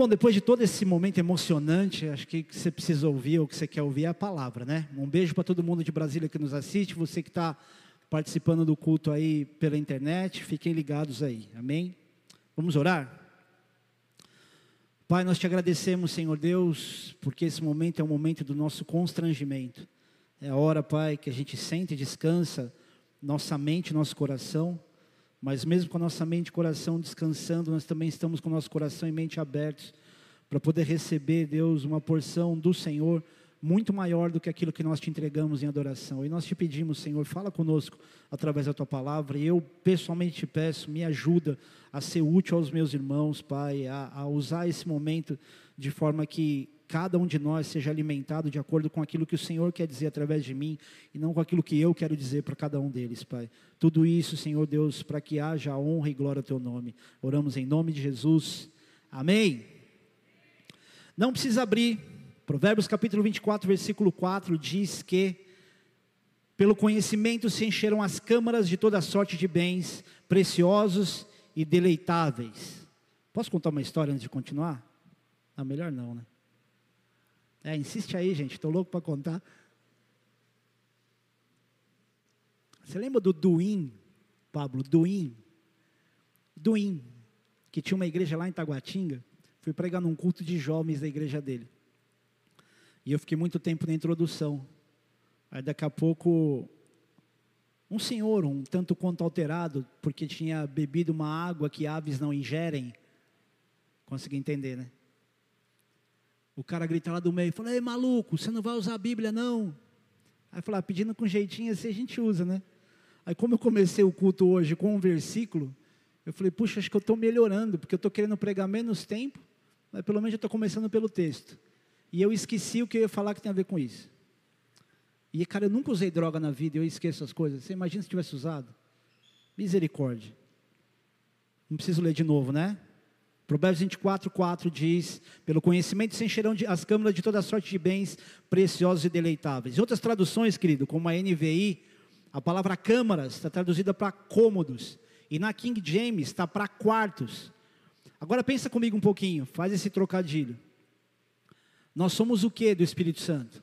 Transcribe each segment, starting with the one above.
Bom, depois de todo esse momento emocionante, acho que você precisa ouvir, ou que você quer ouvir é a palavra, né? Um beijo para todo mundo de Brasília que nos assiste, você que está participando do culto aí pela internet, fiquem ligados aí, amém? Vamos orar? Pai, nós te agradecemos, Senhor Deus, porque esse momento é o momento do nosso constrangimento. É a hora, Pai, que a gente sente e descansa nossa mente, nosso coração mas mesmo com a nossa mente e coração descansando, nós também estamos com o nosso coração e mente abertos para poder receber, Deus, uma porção do Senhor muito maior do que aquilo que nós te entregamos em adoração. E nós te pedimos, Senhor, fala conosco através da tua palavra. E eu pessoalmente te peço, me ajuda a ser útil aos meus irmãos, Pai, a, a usar esse momento de forma que cada um de nós seja alimentado de acordo com aquilo que o Senhor quer dizer através de mim e não com aquilo que eu quero dizer para cada um deles, Pai. Tudo isso, Senhor Deus, para que haja honra e glória ao teu nome. Oramos em nome de Jesus. Amém. Não precisa abrir. Provérbios capítulo 24, versículo 4 diz que pelo conhecimento se encheram as câmaras de toda sorte de bens preciosos e deleitáveis. Posso contar uma história antes de continuar? Não, melhor não, né? É, insiste aí, gente, estou louco para contar. Você lembra do Duim, Pablo? Duim. Duim, que tinha uma igreja lá em Taguatinga. Fui pregar num culto de jovens da igreja dele. E eu fiquei muito tempo na introdução. Aí daqui a pouco, um senhor, um tanto quanto alterado, porque tinha bebido uma água que aves não ingerem. Consegui entender, né? O cara grita lá do meio, fala, ei maluco, você não vai usar a Bíblia não? Aí fala, ah, pedindo com jeitinho assim a gente usa, né? Aí como eu comecei o culto hoje com um versículo, eu falei, puxa, acho que eu estou melhorando, porque eu estou querendo pregar menos tempo, mas pelo menos eu estou começando pelo texto. E eu esqueci o que eu ia falar que tem a ver com isso. E cara, eu nunca usei droga na vida, eu esqueço as coisas. Você imagina se tivesse usado? Misericórdia. Não preciso ler de novo, né? Provérbios 24, 4 diz: Pelo conhecimento se encherão as câmaras de toda sorte de bens preciosos e deleitáveis. Em outras traduções, querido, como a NVI, a palavra câmaras está traduzida para cômodos. E na King James está para quartos. Agora pensa comigo um pouquinho, faz esse trocadilho. Nós somos o que do Espírito Santo?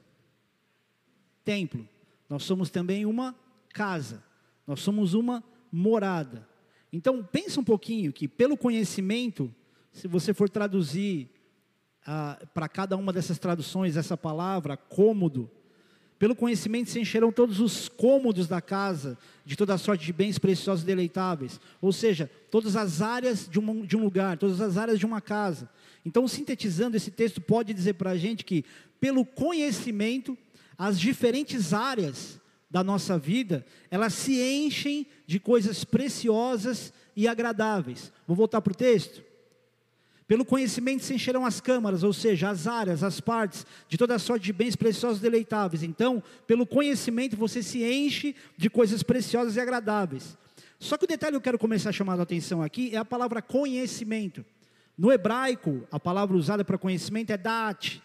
Templo. Nós somos também uma casa. Nós somos uma morada. Então pensa um pouquinho que pelo conhecimento se você for traduzir ah, para cada uma dessas traduções essa palavra, cômodo, pelo conhecimento se encherão todos os cômodos da casa, de toda sorte de bens preciosos e deleitáveis. Ou seja, todas as áreas de um, de um lugar, todas as áreas de uma casa. Então, sintetizando, esse texto pode dizer para a gente que, pelo conhecimento, as diferentes áreas da nossa vida, elas se enchem de coisas preciosas e agradáveis. Vou voltar para o texto? Pelo conhecimento se encherão as câmaras, ou seja, as áreas, as partes, de toda sorte de bens preciosos e deleitáveis. Então, pelo conhecimento você se enche de coisas preciosas e agradáveis. Só que o detalhe que eu quero começar a chamar a atenção aqui é a palavra conhecimento. No hebraico, a palavra usada para conhecimento é dat,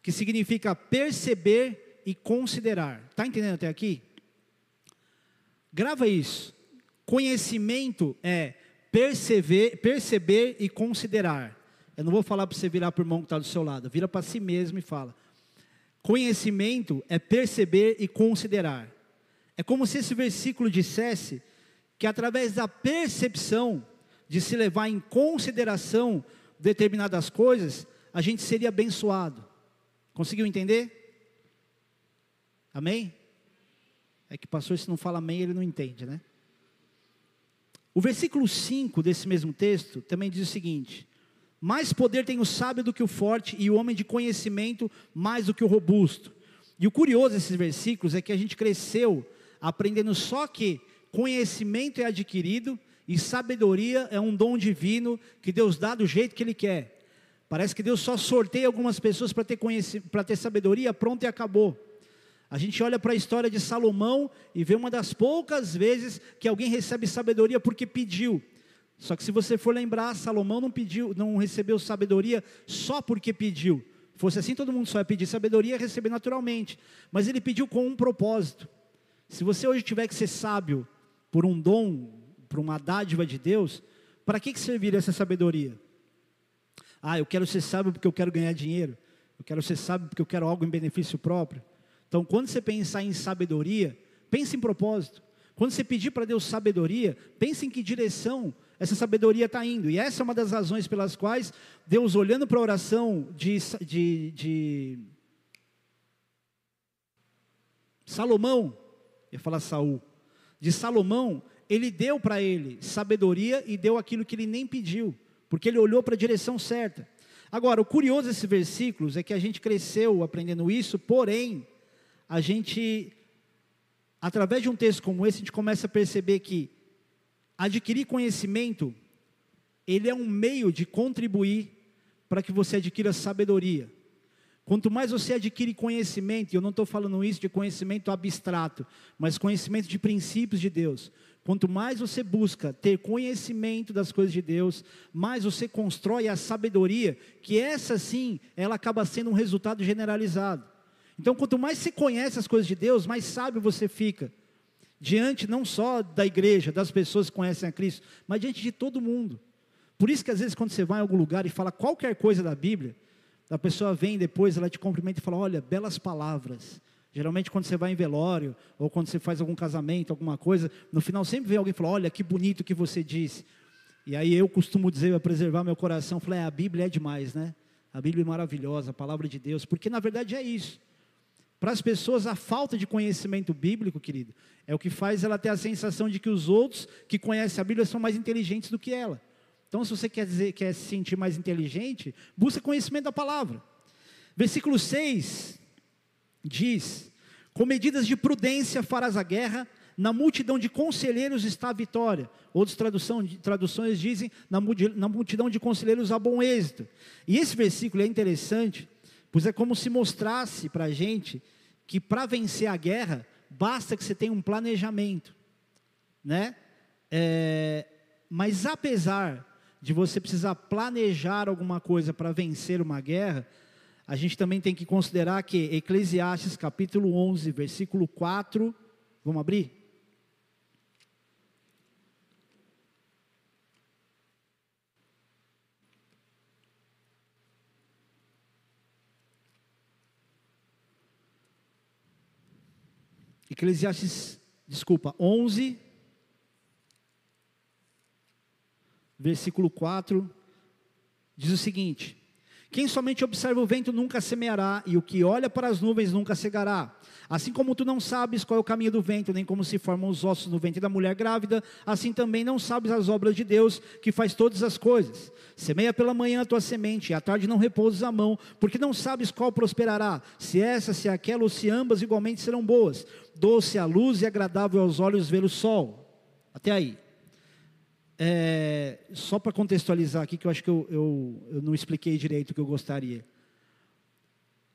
que significa perceber e considerar. Está entendendo até aqui? Grava isso. Conhecimento é perceber, perceber e considerar. Eu não vou falar para você virar para o irmão que está do seu lado, vira para si mesmo e fala. Conhecimento é perceber e considerar. É como se esse versículo dissesse que através da percepção de se levar em consideração determinadas coisas, a gente seria abençoado. Conseguiu entender? Amém? É que pastor, se não fala amém, ele não entende, né? O versículo 5 desse mesmo texto também diz o seguinte: Mais poder tem o sábio do que o forte, e o homem de conhecimento mais do que o robusto. E o curioso desses versículos é que a gente cresceu aprendendo só que conhecimento é adquirido e sabedoria é um dom divino que Deus dá do jeito que Ele quer. Parece que Deus só sorteia algumas pessoas para ter, ter sabedoria, pronto e acabou. A gente olha para a história de Salomão e vê uma das poucas vezes que alguém recebe sabedoria porque pediu. Só que se você for lembrar, Salomão não pediu, não recebeu sabedoria só porque pediu. Fosse assim, todo mundo só ia pedir sabedoria e receber naturalmente. Mas ele pediu com um propósito. Se você hoje tiver que ser sábio por um dom, por uma dádiva de Deus, para que, que serviria essa sabedoria? Ah, eu quero ser sábio porque eu quero ganhar dinheiro. Eu quero ser sábio porque eu quero algo em benefício próprio. Então, quando você pensar em sabedoria, pense em propósito. Quando você pedir para Deus sabedoria, pense em que direção essa sabedoria está indo. E essa é uma das razões pelas quais Deus, olhando para a oração de, de, de Salomão, ia falar Saul, de Salomão, ele deu para ele sabedoria e deu aquilo que ele nem pediu, porque ele olhou para a direção certa. Agora, o curioso desses versículos é que a gente cresceu aprendendo isso, porém, a gente, através de um texto como esse, a gente começa a perceber que adquirir conhecimento, ele é um meio de contribuir para que você adquira sabedoria. Quanto mais você adquire conhecimento, e eu não estou falando isso de conhecimento abstrato, mas conhecimento de princípios de Deus. Quanto mais você busca ter conhecimento das coisas de Deus, mais você constrói a sabedoria, que essa sim, ela acaba sendo um resultado generalizado. Então, quanto mais você conhece as coisas de Deus, mais sábio você fica. Diante não só da igreja, das pessoas que conhecem a Cristo, mas diante de todo mundo. Por isso que às vezes quando você vai em algum lugar e fala qualquer coisa da Bíblia, a pessoa vem depois, ela te cumprimenta e fala: Olha, belas palavras. Geralmente, quando você vai em velório, ou quando você faz algum casamento, alguma coisa, no final sempre vem alguém e fala: Olha, que bonito que você disse. E aí eu costumo dizer, para preservar meu coração, falei: é, A Bíblia é demais, né? A Bíblia é maravilhosa, a palavra de Deus, porque na verdade é isso. Para as pessoas, a falta de conhecimento bíblico, querido, é o que faz ela ter a sensação de que os outros que conhecem a Bíblia são mais inteligentes do que ela. Então, se você quer, dizer, quer se sentir mais inteligente, busque conhecimento da palavra. Versículo 6 diz: Com medidas de prudência farás a guerra, na multidão de conselheiros está a vitória. Outras traduções dizem: na multidão de conselheiros há bom êxito. E esse versículo é interessante, pois é como se mostrasse para a gente que para vencer a guerra, basta que você tenha um planejamento. Né? É, mas apesar de você precisar planejar alguma coisa para vencer uma guerra, a gente também tem que considerar que Eclesiastes capítulo 11, versículo 4, vamos abrir? Eclesiastes, desculpa, 11, versículo 4, diz o seguinte: Quem somente observa o vento nunca semeará, e o que olha para as nuvens nunca cegará. Assim como tu não sabes qual é o caminho do vento, nem como se formam os ossos no ventre da mulher grávida, assim também não sabes as obras de Deus, que faz todas as coisas. Semeia pela manhã a tua semente, e à tarde não repousas a mão, porque não sabes qual prosperará, se essa, se aquela, ou se ambas igualmente serão boas. Doce a luz e agradável aos olhos ver o sol. Até aí. É, só para contextualizar aqui, que eu acho que eu, eu, eu, não expliquei direito o que eu gostaria.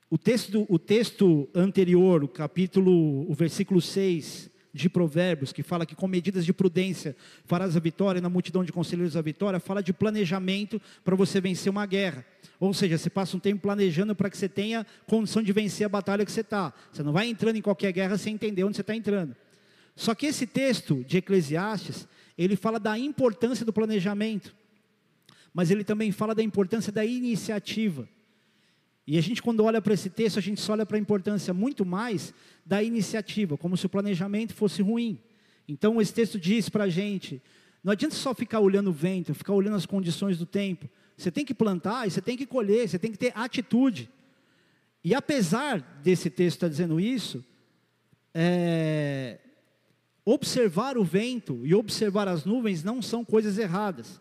O texto, o texto anterior, o capítulo, o versículo 6 de Provérbios, que fala que com medidas de prudência farás a vitória, na multidão de conselheiros a vitória, fala de planejamento para você vencer uma guerra. Ou seja, você passa um tempo planejando para que você tenha condição de vencer a batalha que você está. Você não vai entrando em qualquer guerra sem entender onde você está entrando. Só que esse texto de Eclesiastes, ele fala da importância do planejamento, mas ele também fala da importância da iniciativa. E a gente, quando olha para esse texto, a gente só olha para a importância muito mais da iniciativa, como se o planejamento fosse ruim. Então, esse texto diz para a gente: não adianta só ficar olhando o vento, ficar olhando as condições do tempo. Você tem que plantar e você tem que colher, você tem que ter atitude. E apesar desse texto estar dizendo isso, é, observar o vento e observar as nuvens não são coisas erradas.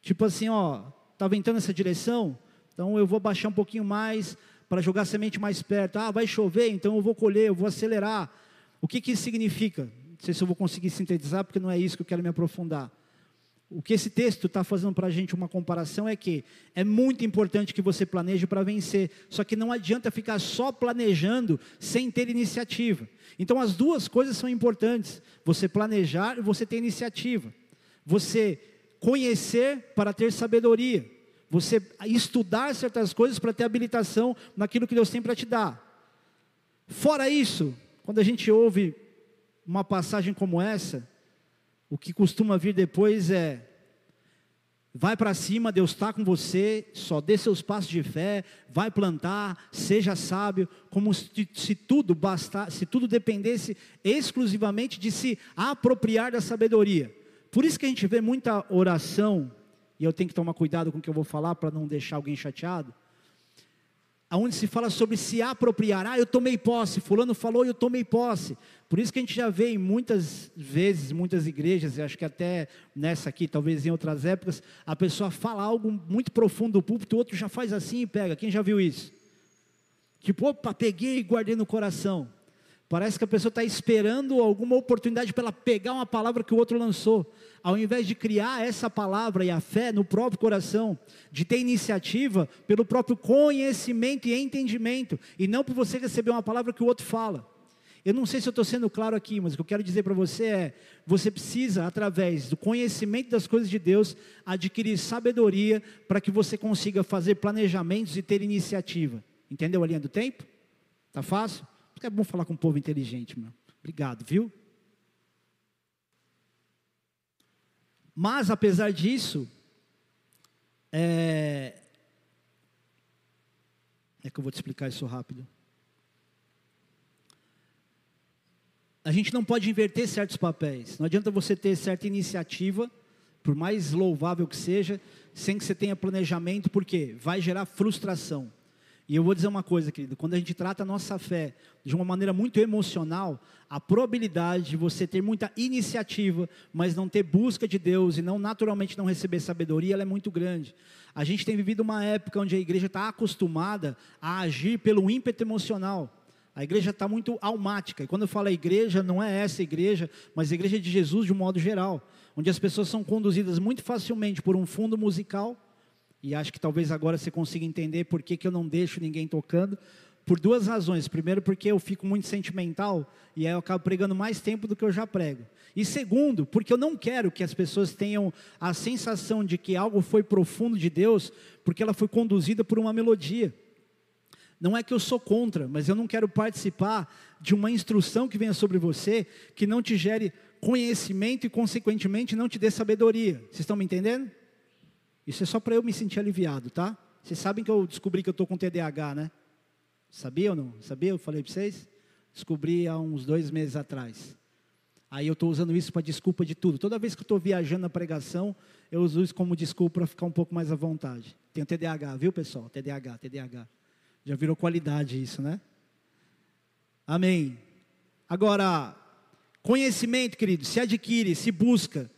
Tipo assim, ó, tá ventando essa direção, então eu vou baixar um pouquinho mais para jogar semente mais perto. Ah, vai chover, então eu vou colher, eu vou acelerar. O que, que isso significa? Não sei se eu vou conseguir sintetizar, porque não é isso que eu quero me aprofundar. O que esse texto está fazendo para a gente uma comparação é que é muito importante que você planeje para vencer, só que não adianta ficar só planejando sem ter iniciativa. Então as duas coisas são importantes: você planejar e você ter iniciativa, você conhecer para ter sabedoria, você estudar certas coisas para ter habilitação naquilo que Deus tem para te dar. Fora isso, quando a gente ouve uma passagem como essa, o que costuma vir depois é: Vai para cima, Deus está com você, só dê seus passos de fé, vai plantar, seja sábio, como se, se, tudo bastar, se tudo dependesse exclusivamente de se apropriar da sabedoria. Por isso que a gente vê muita oração, e eu tenho que tomar cuidado com o que eu vou falar para não deixar alguém chateado onde se fala sobre se apropriar. Ah, eu tomei posse, fulano falou eu tomei posse. Por isso que a gente já vê em muitas vezes, muitas igrejas, e acho que até nessa aqui, talvez em outras épocas, a pessoa fala algo muito profundo do púlpito, o outro já faz assim e pega. Quem já viu isso? Tipo, opa, peguei e guardei no coração. Parece que a pessoa está esperando alguma oportunidade para ela pegar uma palavra que o outro lançou. Ao invés de criar essa palavra e a fé no próprio coração, de ter iniciativa pelo próprio conhecimento e entendimento, e não por você receber uma palavra que o outro fala. Eu não sei se eu estou sendo claro aqui, mas o que eu quero dizer para você é: você precisa, através do conhecimento das coisas de Deus, adquirir sabedoria para que você consiga fazer planejamentos e ter iniciativa. Entendeu a linha do tempo? Tá fácil? É bom falar com um povo inteligente, meu. Obrigado, viu? Mas, apesar disso, é... é que eu vou te explicar isso rápido. A gente não pode inverter certos papéis. Não adianta você ter certa iniciativa, por mais louvável que seja, sem que você tenha planejamento, porque vai gerar frustração. E eu vou dizer uma coisa, querido: quando a gente trata a nossa fé de uma maneira muito emocional, a probabilidade de você ter muita iniciativa, mas não ter busca de Deus e não naturalmente não receber sabedoria, ela é muito grande. A gente tem vivido uma época onde a igreja está acostumada a agir pelo ímpeto emocional. A igreja está muito almática. E quando eu falo igreja, não é essa igreja, mas a igreja de Jesus de um modo geral, onde as pessoas são conduzidas muito facilmente por um fundo musical e acho que talvez agora você consiga entender por que, que eu não deixo ninguém tocando. Por duas razões. Primeiro, porque eu fico muito sentimental e aí eu acabo pregando mais tempo do que eu já prego. E segundo, porque eu não quero que as pessoas tenham a sensação de que algo foi profundo de Deus, porque ela foi conduzida por uma melodia. Não é que eu sou contra, mas eu não quero participar de uma instrução que venha sobre você que não te gere conhecimento e, consequentemente, não te dê sabedoria. Vocês estão me entendendo? Isso é só para eu me sentir aliviado, tá? Vocês sabem que eu descobri que eu estou com TDAH, né? Sabia ou não? Sabia? Eu falei para vocês? Descobri há uns dois meses atrás. Aí eu estou usando isso para desculpa de tudo. Toda vez que eu estou viajando na pregação, eu uso isso como desculpa para ficar um pouco mais à vontade. Tenho TDAH, viu pessoal? TDAH, TDAH. Já virou qualidade isso, né? Amém. Agora, conhecimento, querido, se adquire, se busca.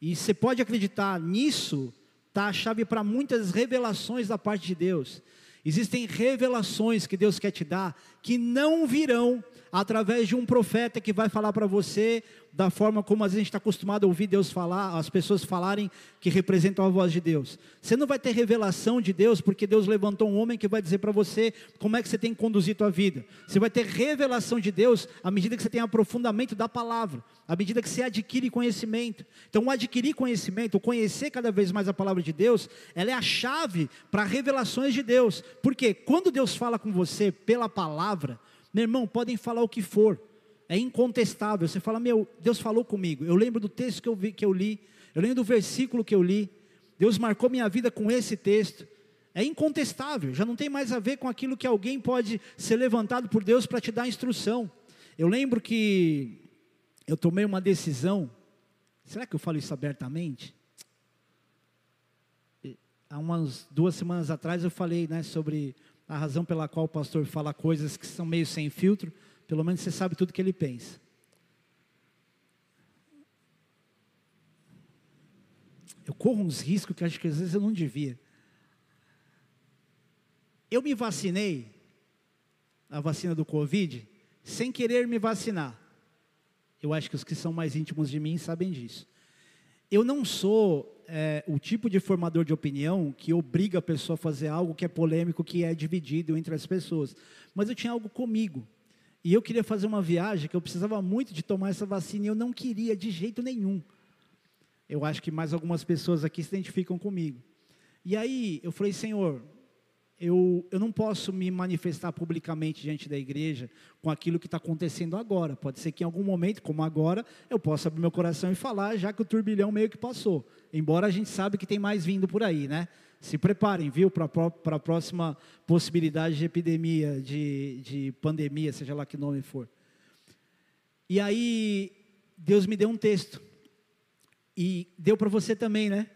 E você pode acreditar nisso está a chave para muitas revelações da parte de Deus. Existem revelações que Deus quer te dar que não virão através de um profeta que vai falar para você da forma como a gente está acostumado a ouvir Deus falar, as pessoas falarem que representam a voz de Deus. Você não vai ter revelação de Deus porque Deus levantou um homem que vai dizer para você como é que você tem que conduzir tua vida. Você vai ter revelação de Deus à medida que você tem aprofundamento da palavra, à medida que você adquire conhecimento. Então, adquirir conhecimento, conhecer cada vez mais a palavra de Deus, ela é a chave para revelações de Deus. Porque quando Deus fala com você pela palavra, meu irmão, podem falar o que for, é incontestável. Você fala, meu, Deus falou comigo. Eu lembro do texto que eu, vi, que eu li, eu lembro do versículo que eu li. Deus marcou minha vida com esse texto. É incontestável, já não tem mais a ver com aquilo que alguém pode ser levantado por Deus para te dar instrução. Eu lembro que eu tomei uma decisão. Será que eu falo isso abertamente? Há umas duas semanas atrás eu falei né, sobre a razão pela qual o pastor fala coisas que são meio sem filtro, pelo menos você sabe tudo que ele pensa. Eu corro uns riscos que acho que às vezes eu não devia. Eu me vacinei, a vacina do Covid, sem querer me vacinar. Eu acho que os que são mais íntimos de mim sabem disso. Eu não sou é, o tipo de formador de opinião que obriga a pessoa a fazer algo que é polêmico, que é dividido entre as pessoas. Mas eu tinha algo comigo. E eu queria fazer uma viagem que eu precisava muito de tomar essa vacina e eu não queria de jeito nenhum. Eu acho que mais algumas pessoas aqui se identificam comigo. E aí eu falei, Senhor, eu, eu não posso me manifestar publicamente diante da igreja com aquilo que está acontecendo agora. Pode ser que em algum momento, como agora, eu possa abrir meu coração e falar, já que o turbilhão meio que passou. Embora a gente sabe que tem mais vindo por aí, né? Se preparem, viu, para a próxima possibilidade de epidemia, de, de pandemia, seja lá que nome for. E aí, Deus me deu um texto. E deu para você também, né?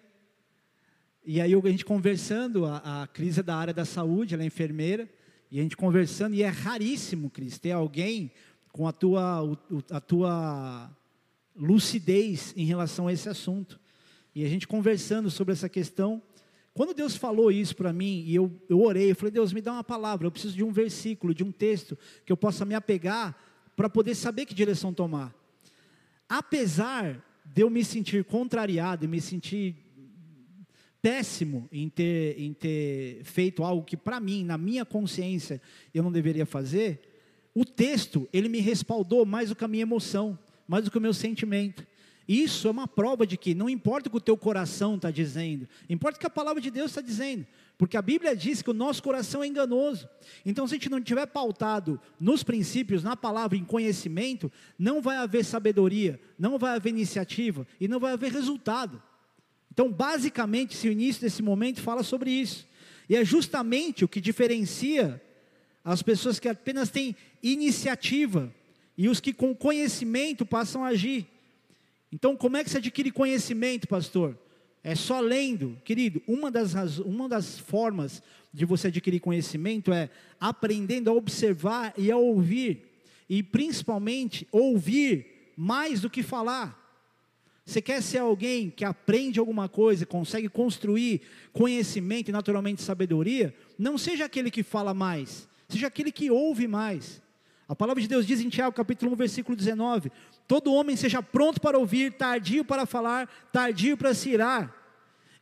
E aí a gente conversando, a, a Cris é da área da saúde, ela é enfermeira, e a gente conversando, e é raríssimo, Cris, ter alguém com a tua, a tua lucidez em relação a esse assunto. E a gente conversando sobre essa questão, quando Deus falou isso para mim, e eu, eu orei, eu falei, Deus, me dá uma palavra, eu preciso de um versículo, de um texto, que eu possa me apegar, para poder saber que direção tomar. Apesar de eu me sentir contrariado e me sentir péssimo em ter, em ter feito algo que para mim, na minha consciência, eu não deveria fazer, o texto, ele me respaldou mais do que a minha emoção, mais do que o meu sentimento. Isso é uma prova de que não importa o que o teu coração está dizendo, importa o que a palavra de Deus está dizendo, porque a Bíblia diz que o nosso coração é enganoso. Então, se a gente não estiver pautado nos princípios, na palavra, em conhecimento, não vai haver sabedoria, não vai haver iniciativa e não vai haver resultado. Então, basicamente, esse início desse momento fala sobre isso. E é justamente o que diferencia as pessoas que apenas têm iniciativa e os que com conhecimento passam a agir. Então, como é que se adquire conhecimento, pastor? É só lendo. Querido, uma das, uma das formas de você adquirir conhecimento é aprendendo a observar e a ouvir. E principalmente, ouvir mais do que falar. Você quer ser alguém que aprende alguma coisa, consegue construir conhecimento e naturalmente sabedoria? Não seja aquele que fala mais, seja aquele que ouve mais. A palavra de Deus diz em Tiago capítulo 1, versículo 19: Todo homem seja pronto para ouvir, tardio para falar, tardio para se irar.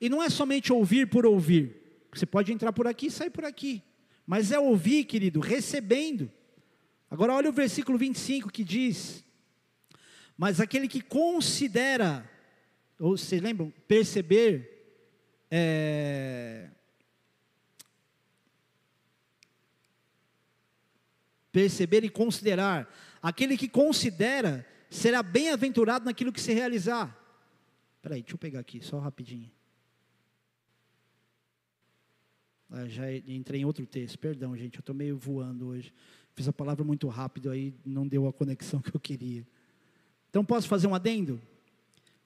E não é somente ouvir por ouvir. Você pode entrar por aqui e sair por aqui. Mas é ouvir, querido, recebendo. Agora olha o versículo 25 que diz: mas aquele que considera, ou vocês lembram, perceber, é, perceber e considerar, aquele que considera será bem-aventurado naquilo que se realizar. Espera aí, deixa eu pegar aqui, só rapidinho. Ah, já entrei em outro texto, perdão, gente, eu estou meio voando hoje. Fiz a palavra muito rápido, aí não deu a conexão que eu queria. Então, posso fazer um adendo?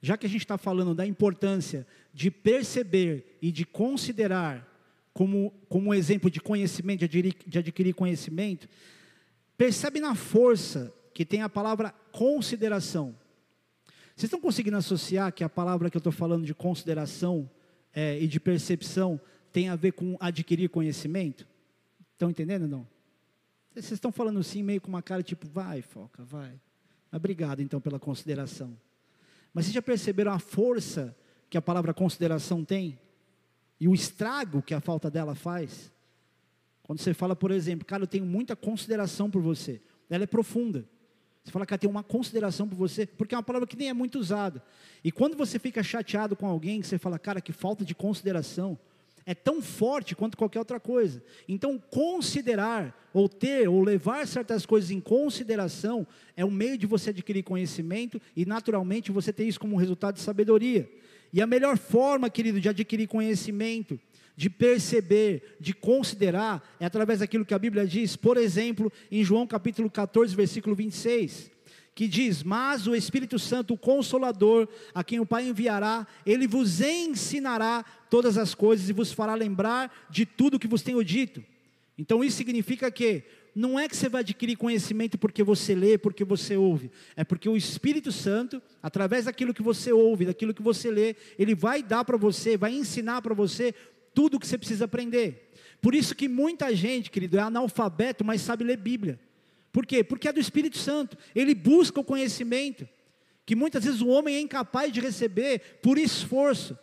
Já que a gente está falando da importância de perceber e de considerar como, como um exemplo de conhecimento, de adquirir, de adquirir conhecimento, percebe na força que tem a palavra consideração. Vocês estão conseguindo associar que a palavra que eu estou falando de consideração é, e de percepção tem a ver com adquirir conhecimento? Estão entendendo não? Vocês estão falando assim, meio com uma cara tipo, vai, foca, vai. Obrigado, então, pela consideração. Mas vocês já perceberam a força que a palavra consideração tem? E o estrago que a falta dela faz? Quando você fala, por exemplo, cara, eu tenho muita consideração por você. Ela é profunda. Você fala, cara, tem uma consideração por você, porque é uma palavra que nem é muito usada. E quando você fica chateado com alguém, você fala, cara, que falta de consideração é tão forte quanto qualquer outra coisa. Então, considerar, ou ter, ou levar certas coisas em consideração, é o meio de você adquirir conhecimento e, naturalmente, você ter isso como um resultado de sabedoria. E a melhor forma, querido, de adquirir conhecimento, de perceber, de considerar, é através daquilo que a Bíblia diz, por exemplo, em João capítulo 14, versículo 26 que diz: Mas o Espírito Santo, o Consolador, a quem o Pai enviará, ele vos ensinará todas as coisas e vos fará lembrar de tudo que vos tenho dito. Então isso significa que não é que você vai adquirir conhecimento porque você lê, porque você ouve, é porque o Espírito Santo, através daquilo que você ouve, daquilo que você lê, ele vai dar para você, vai ensinar para você tudo o que você precisa aprender. Por isso que muita gente, querido, é analfabeto, mas sabe ler Bíblia. Por quê? Porque é do Espírito Santo. Ele busca o conhecimento, que muitas vezes o homem é incapaz de receber por esforço,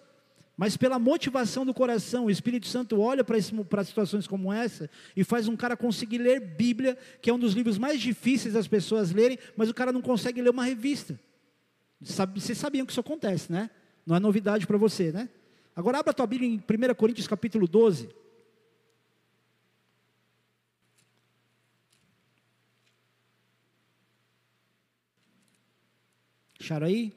mas pela motivação do coração. O Espírito Santo olha para situações como essa e faz um cara conseguir ler Bíblia, que é um dos livros mais difíceis das pessoas lerem, mas o cara não consegue ler uma revista. Vocês sabiam que isso acontece, né? Não é novidade para você, né? Agora abra a tua Bíblia em 1 Coríntios capítulo 12. Acharam aí?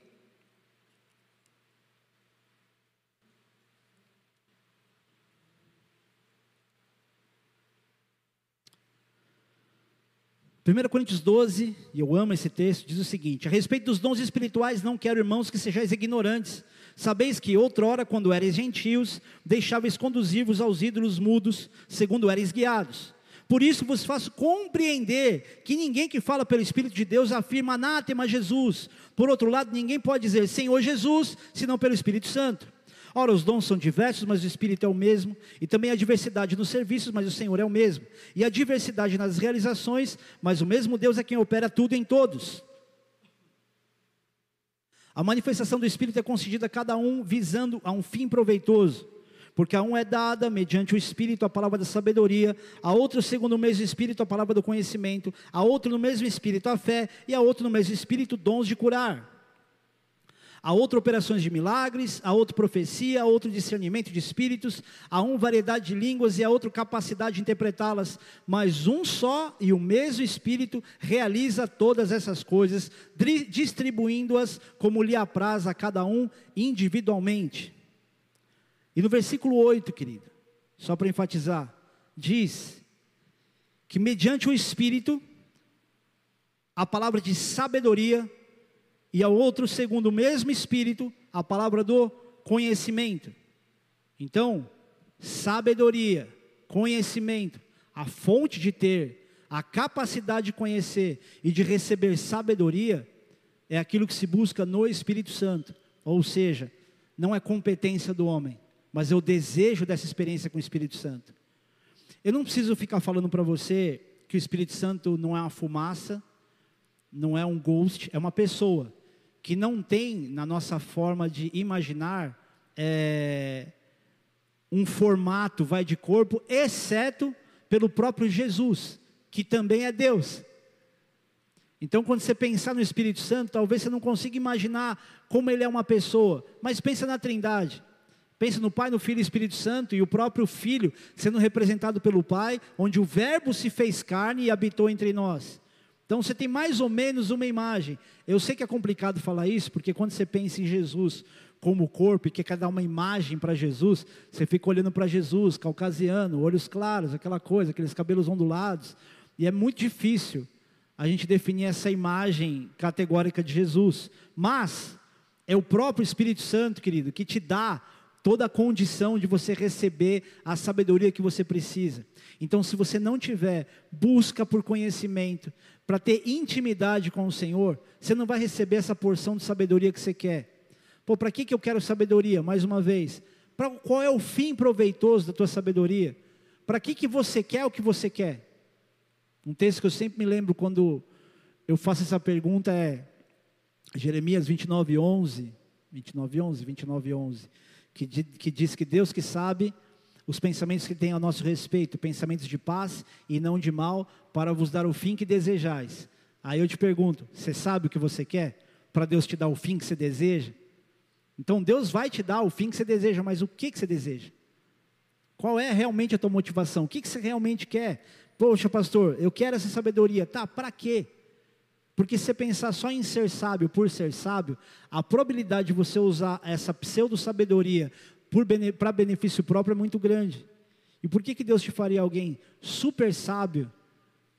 Primeiro Coríntios 12, e eu amo esse texto, diz o seguinte: A respeito dos dons espirituais, não quero irmãos que sejais ignorantes. Sabeis que outrora, quando eres gentios, deixáveis conduzir-vos aos ídolos mudos, segundo eres guiados. Por isso vos faço compreender que ninguém que fala pelo Espírito de Deus afirma anátema Jesus. Por outro lado, ninguém pode dizer Senhor Jesus, senão pelo Espírito Santo. Ora, os dons são diversos, mas o Espírito é o mesmo, e também a diversidade nos serviços, mas o Senhor é o mesmo, e a diversidade nas realizações, mas o mesmo Deus é quem opera tudo em todos. A manifestação do Espírito é concedida a cada um visando a um fim proveitoso porque a um é dada, mediante o Espírito, a palavra da sabedoria, a outro, segundo o mesmo Espírito, a palavra do conhecimento, a outro, no mesmo Espírito, a fé, e a outro, no mesmo Espírito, dons de curar. A outro, operações de milagres, a outro, profecia, a outro, discernimento de espíritos, a um, variedade de línguas, e a outro, capacidade de interpretá-las. Mas um só e o mesmo Espírito realiza todas essas coisas, distribuindo-as como lhe apraz a cada um individualmente. E no versículo 8, querido, só para enfatizar, diz que mediante o Espírito, a palavra de sabedoria, e ao outro, segundo o mesmo Espírito, a palavra do conhecimento. Então, sabedoria, conhecimento, a fonte de ter, a capacidade de conhecer e de receber sabedoria, é aquilo que se busca no Espírito Santo. Ou seja, não é competência do homem, mas eu desejo dessa experiência com o Espírito Santo. Eu não preciso ficar falando para você que o Espírito Santo não é uma fumaça, não é um ghost, é uma pessoa que não tem na nossa forma de imaginar é, um formato, vai de corpo, exceto pelo próprio Jesus, que também é Deus. Então, quando você pensar no Espírito Santo, talvez você não consiga imaginar como ele é uma pessoa, mas pensa na Trindade. Pensa no Pai, no Filho e Espírito Santo e o próprio Filho sendo representado pelo Pai, onde o Verbo se fez carne e habitou entre nós. Então você tem mais ou menos uma imagem. Eu sei que é complicado falar isso, porque quando você pensa em Jesus como corpo e quer dar uma imagem para Jesus, você fica olhando para Jesus, caucasiano, olhos claros, aquela coisa, aqueles cabelos ondulados, e é muito difícil a gente definir essa imagem categórica de Jesus. Mas é o próprio Espírito Santo, querido, que te dá toda a condição de você receber a sabedoria que você precisa. Então, se você não tiver busca por conhecimento, para ter intimidade com o Senhor, você não vai receber essa porção de sabedoria que você quer. Pô, para que, que eu quero sabedoria? Mais uma vez, pra, qual é o fim proveitoso da tua sabedoria? Para que, que você quer o que você quer? Um texto que eu sempre me lembro quando eu faço essa pergunta é Jeremias 29, 11. 29, 11, 29, 11 que, que diz que Deus que sabe os pensamentos que tem a nosso respeito, pensamentos de paz e não de mal, para vos dar o fim que desejais. Aí eu te pergunto: você sabe o que você quer? Para Deus te dar o fim que você deseja? Então Deus vai te dar o fim que você deseja, mas o que, que você deseja? Qual é realmente a tua motivação? O que, que você realmente quer? Poxa, pastor, eu quero essa sabedoria. Tá, para quê? Porque se você pensar só em ser sábio por ser sábio, a probabilidade de você usar essa pseudo-sabedoria para benefício próprio é muito grande. E por que, que Deus te faria alguém super sábio,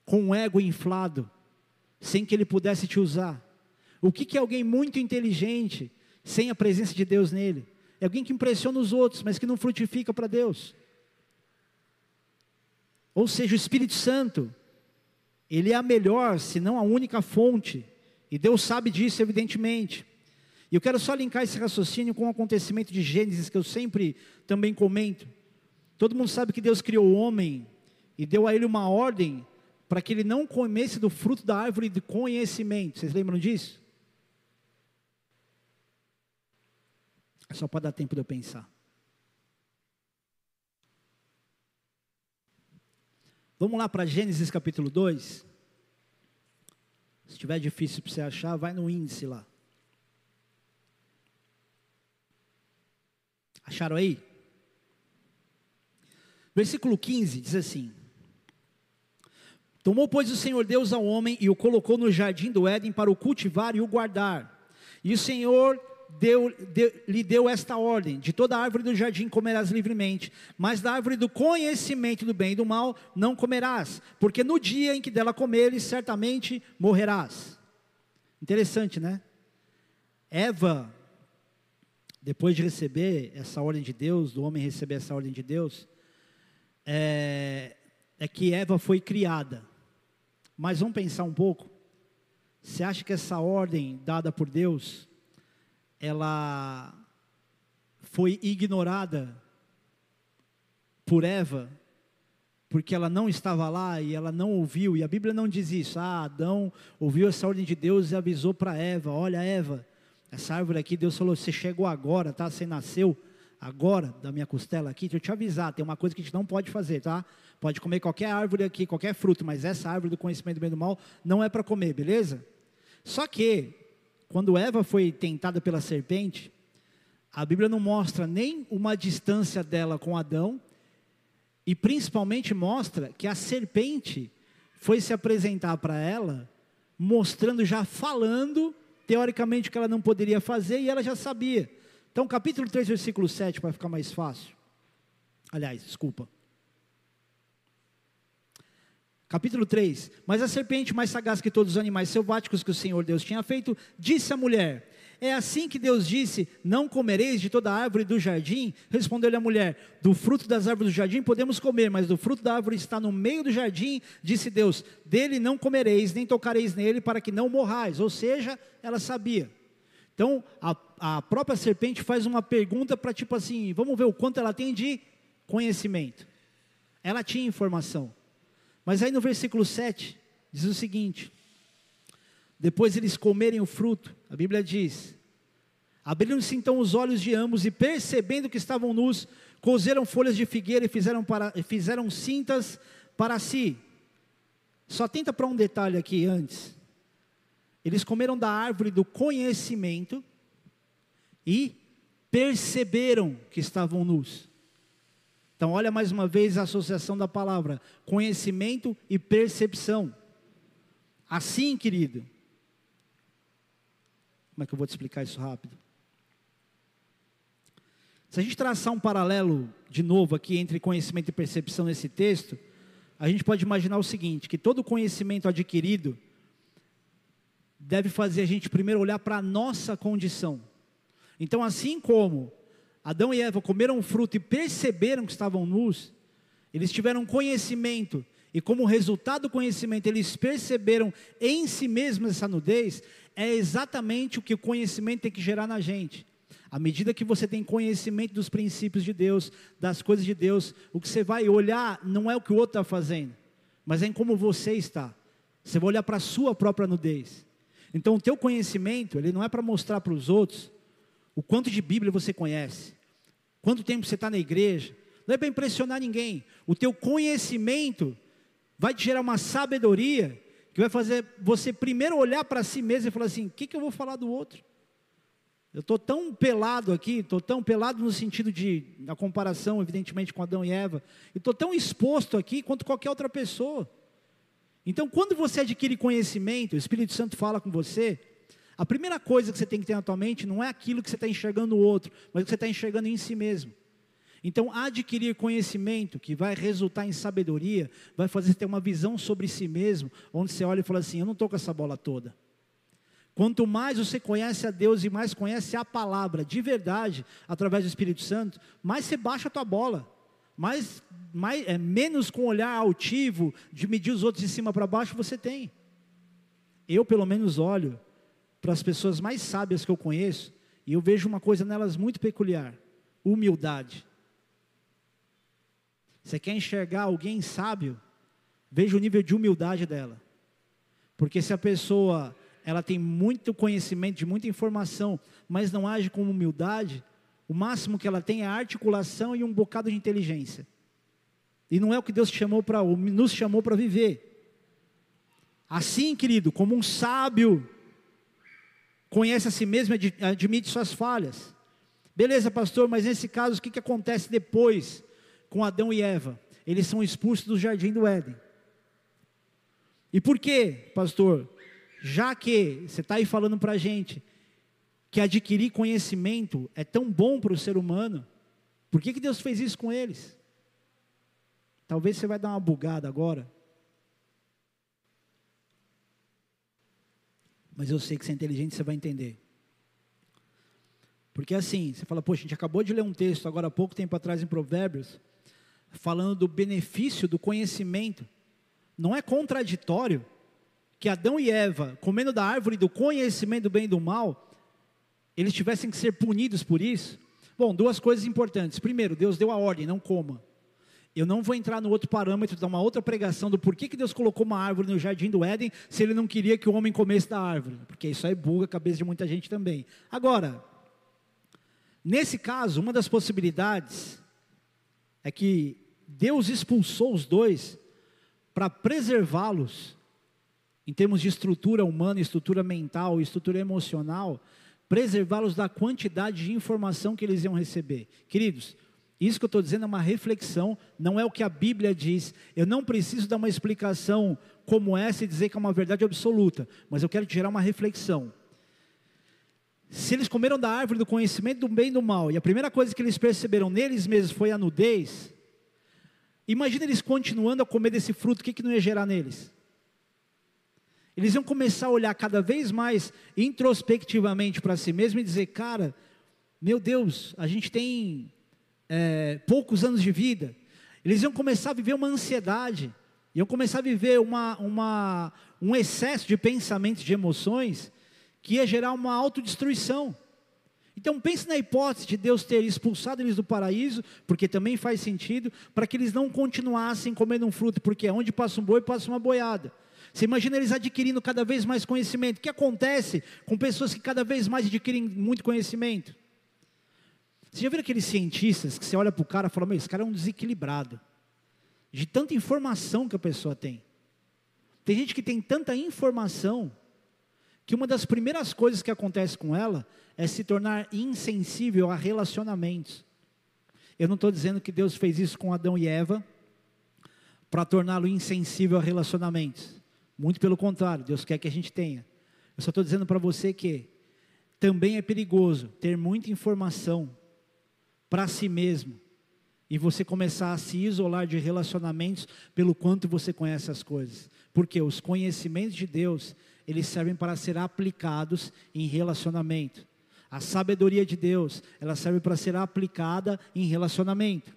com um ego inflado, sem que Ele pudesse te usar? O que, que é alguém muito inteligente, sem a presença de Deus nele? É alguém que impressiona os outros, mas que não frutifica para Deus. Ou seja, o Espírito Santo, ele é a melhor, se não a única fonte. E Deus sabe disso, evidentemente. E eu quero só linkar esse raciocínio com o acontecimento de Gênesis, que eu sempre também comento. Todo mundo sabe que Deus criou o homem e deu a ele uma ordem para que ele não comesse do fruto da árvore de conhecimento. Vocês lembram disso? É só para dar tempo de eu pensar. Vamos lá para Gênesis capítulo 2. Se estiver difícil para você achar, vai no índice lá. Acharam aí? Versículo 15 diz assim: Tomou, pois, o Senhor Deus ao homem e o colocou no jardim do Éden para o cultivar e o guardar. E o Senhor deu, deu, lhe deu esta ordem: de toda árvore do jardim comerás livremente, mas da árvore do conhecimento do bem e do mal não comerás, porque no dia em que dela comeres, certamente morrerás. Interessante, né? Eva, depois de receber essa ordem de Deus, do homem receber essa ordem de Deus, é, é que Eva foi criada. Mas vamos pensar um pouco. Você acha que essa ordem dada por Deus, ela foi ignorada por Eva, porque ela não estava lá e ela não ouviu, e a Bíblia não diz isso. Ah, Adão ouviu essa ordem de Deus e avisou para Eva: Olha, Eva, essa árvore aqui, Deus falou: Você chegou agora, tá? Você nasceu agora da minha costela aqui. Deixa eu te avisar: tem uma coisa que a gente não pode fazer, tá? Pode comer qualquer árvore aqui, qualquer fruto, mas essa árvore do conhecimento do bem e do mal não é para comer, beleza? Só que quando Eva foi tentada pela serpente, a Bíblia não mostra nem uma distância dela com Adão, e principalmente mostra que a serpente foi se apresentar para ela, mostrando, já falando, teoricamente, o que ela não poderia fazer, e ela já sabia. Então, capítulo 3, versículo 7, para ficar mais fácil. Aliás, desculpa. Capítulo 3: Mas a serpente, mais sagaz que todos os animais selváticos que o Senhor Deus tinha feito, disse à mulher: É assim que Deus disse: Não comereis de toda árvore do jardim? Respondeu-lhe a mulher: Do fruto das árvores do jardim podemos comer, mas do fruto da árvore está no meio do jardim, disse Deus: Dele não comereis, nem tocareis nele, para que não morrais. Ou seja, ela sabia. Então, a, a própria serpente faz uma pergunta para tipo assim: vamos ver o quanto ela tem de conhecimento. Ela tinha informação. Mas aí no versículo 7 diz o seguinte: depois eles comerem o fruto, a Bíblia diz: abriram-se então os olhos de ambos e percebendo que estavam nus, cozeram folhas de figueira e fizeram, para, fizeram cintas para si. Só tenta para um detalhe aqui antes. Eles comeram da árvore do conhecimento e perceberam que estavam nus. Então, olha mais uma vez a associação da palavra conhecimento e percepção. Assim, querido. Como é que eu vou te explicar isso rápido? Se a gente traçar um paralelo de novo aqui entre conhecimento e percepção nesse texto, a gente pode imaginar o seguinte: que todo conhecimento adquirido deve fazer a gente primeiro olhar para a nossa condição. Então, assim como Adão e Eva comeram o fruto e perceberam que estavam nus, eles tiveram conhecimento, e como resultado do conhecimento, eles perceberam em si mesmos essa nudez, é exatamente o que o conhecimento tem que gerar na gente. À medida que você tem conhecimento dos princípios de Deus, das coisas de Deus, o que você vai olhar não é o que o outro está fazendo, mas é em como você está. Você vai olhar para a sua própria nudez. Então, o teu conhecimento, ele não é para mostrar para os outros o quanto de Bíblia você conhece, quanto tempo você está na igreja, não é para impressionar ninguém. O teu conhecimento vai te gerar uma sabedoria que vai fazer você primeiro olhar para si mesmo e falar assim: o que, que eu vou falar do outro? Eu estou tão pelado aqui, estou tão pelado no sentido de, na comparação, evidentemente, com Adão e Eva, e estou tão exposto aqui quanto qualquer outra pessoa. Então, quando você adquire conhecimento, o Espírito Santo fala com você, a primeira coisa que você tem que ter na tua mente não é aquilo que você está enxergando no outro, mas o que você está enxergando em si mesmo. Então, adquirir conhecimento que vai resultar em sabedoria, vai fazer você ter uma visão sobre si mesmo, onde você olha e fala assim: eu não estou com essa bola toda. Quanto mais você conhece a Deus e mais conhece a palavra de verdade, através do Espírito Santo, mais você baixa a tua bola. Mais, mais, é, menos com olhar altivo, de medir os outros de cima para baixo, você tem. Eu, pelo menos, olho para as pessoas mais sábias que eu conheço, e eu vejo uma coisa nelas muito peculiar: humildade. Você quer enxergar alguém sábio? Veja o nível de humildade dela. Porque se a pessoa ela tem muito conhecimento, de muita informação, mas não age com humildade, o máximo que ela tem é articulação e um bocado de inteligência. E não é o que Deus chamou para nos chamou para viver. Assim, querido, como um sábio conhece a si mesmo e admite suas falhas. Beleza, pastor, mas nesse caso, o que, que acontece depois com Adão e Eva? Eles são expulsos do jardim do Éden. E por quê, pastor? Já que você está aí falando para a gente que adquirir conhecimento é tão bom para o ser humano, por que, que Deus fez isso com eles? Talvez você vai dar uma bugada agora. Mas eu sei que você é inteligente, você vai entender. Porque assim, você fala, poxa, a gente acabou de ler um texto agora há pouco tempo atrás em Provérbios, falando do benefício do conhecimento. Não é contraditório que Adão e Eva, comendo da árvore do conhecimento do bem e do mal, eles tivessem que ser punidos por isso? Bom, duas coisas importantes. Primeiro, Deus deu a ordem, não coma. Eu não vou entrar no outro parâmetro, dar uma outra pregação do porquê que Deus colocou uma árvore no jardim do Éden se ele não queria que o homem comesse da árvore. Porque isso aí buga a cabeça de muita gente também. Agora, nesse caso, uma das possibilidades é que Deus expulsou os dois para preservá-los em termos de estrutura humana, estrutura mental, estrutura emocional, preservá-los da quantidade de informação que eles iam receber. Queridos, isso que eu estou dizendo é uma reflexão, não é o que a Bíblia diz. Eu não preciso dar uma explicação como essa e dizer que é uma verdade absoluta, mas eu quero te gerar uma reflexão. Se eles comeram da árvore do conhecimento do bem e do mal, e a primeira coisa que eles perceberam neles mesmos foi a nudez, imagina eles continuando a comer desse fruto, o que, que não ia gerar neles? Eles iam começar a olhar cada vez mais introspectivamente para si mesmo e dizer: cara, meu Deus, a gente tem é, poucos anos de vida. Eles iam começar a viver uma ansiedade, iam começar a viver uma, uma, um excesso de pensamentos, de emoções, que ia gerar uma autodestruição. Então pense na hipótese de Deus ter expulsado eles do paraíso, porque também faz sentido, para que eles não continuassem comendo um fruto, porque onde passa um boi, passa uma boiada. Você imagina eles adquirindo cada vez mais conhecimento. O que acontece com pessoas que cada vez mais adquirem muito conhecimento? Você já viu aqueles cientistas que você olha para o cara e fala, meu, esse cara é um desequilibrado. De tanta informação que a pessoa tem. Tem gente que tem tanta informação que uma das primeiras coisas que acontece com ela é se tornar insensível a relacionamentos. Eu não estou dizendo que Deus fez isso com Adão e Eva para torná-lo insensível a relacionamentos. Muito pelo contrário, Deus quer que a gente tenha. Eu só estou dizendo para você que também é perigoso ter muita informação para si mesmo e você começar a se isolar de relacionamentos pelo quanto você conhece as coisas. Porque os conhecimentos de Deus, eles servem para ser aplicados em relacionamento. A sabedoria de Deus, ela serve para ser aplicada em relacionamento.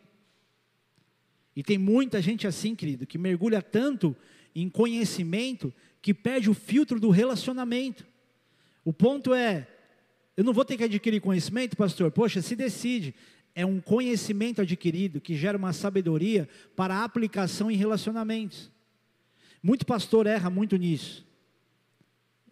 E tem muita gente assim, querido, que mergulha tanto em conhecimento que perde o filtro do relacionamento. O ponto é, eu não vou ter que adquirir conhecimento, pastor? Poxa, se decide. É um conhecimento adquirido que gera uma sabedoria para aplicação em relacionamentos. Muito pastor erra muito nisso.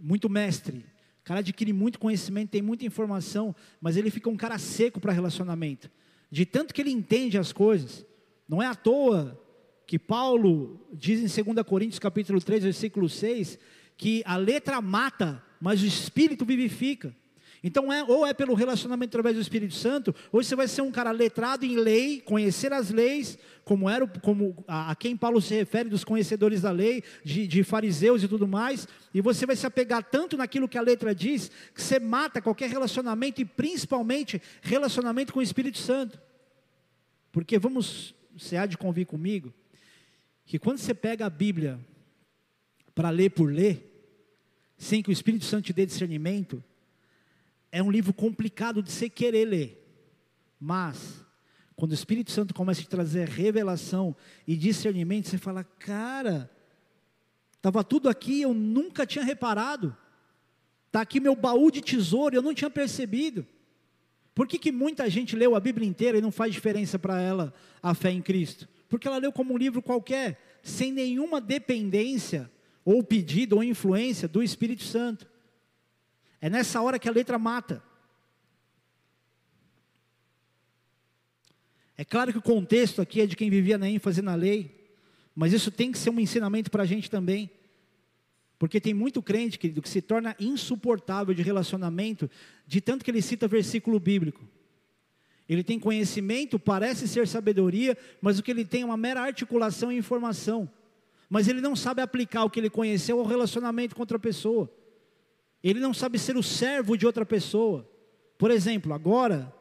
Muito mestre. O cara adquire muito conhecimento, tem muita informação, mas ele fica um cara seco para relacionamento. De tanto que ele entende as coisas. Não é à toa que Paulo diz em 2 Coríntios capítulo 3, versículo 6, que a letra mata, mas o espírito vivifica. Então, é, ou é pelo relacionamento através do Espírito Santo, ou você vai ser um cara letrado em lei, conhecer as leis, como era como a, a quem Paulo se refere, dos conhecedores da lei, de, de, fariseus e tudo mais, e você vai se apegar tanto naquilo que a letra diz, que você mata qualquer relacionamento, e principalmente relacionamento com o Espírito Santo. Porque vamos, você há de convir comigo, que quando você pega a Bíblia para ler por ler, sem que o Espírito Santo te dê discernimento, é um livro complicado de você querer ler. Mas, quando o Espírito Santo começa a te trazer revelação e discernimento, você fala, cara, estava tudo aqui, eu nunca tinha reparado. Está aqui meu baú de tesouro, eu não tinha percebido. Por que, que muita gente leu a Bíblia inteira e não faz diferença para ela a fé em Cristo? porque ela leu como um livro qualquer, sem nenhuma dependência, ou pedido, ou influência do Espírito Santo. É nessa hora que a letra mata. É claro que o contexto aqui é de quem vivia na ênfase na lei, mas isso tem que ser um ensinamento para a gente também. Porque tem muito crente, querido, que se torna insuportável de relacionamento, de tanto que ele cita versículo bíblico. Ele tem conhecimento, parece ser sabedoria, mas o que ele tem é uma mera articulação e informação. Mas ele não sabe aplicar o que ele conheceu ao relacionamento com outra pessoa. Ele não sabe ser o servo de outra pessoa. Por exemplo, agora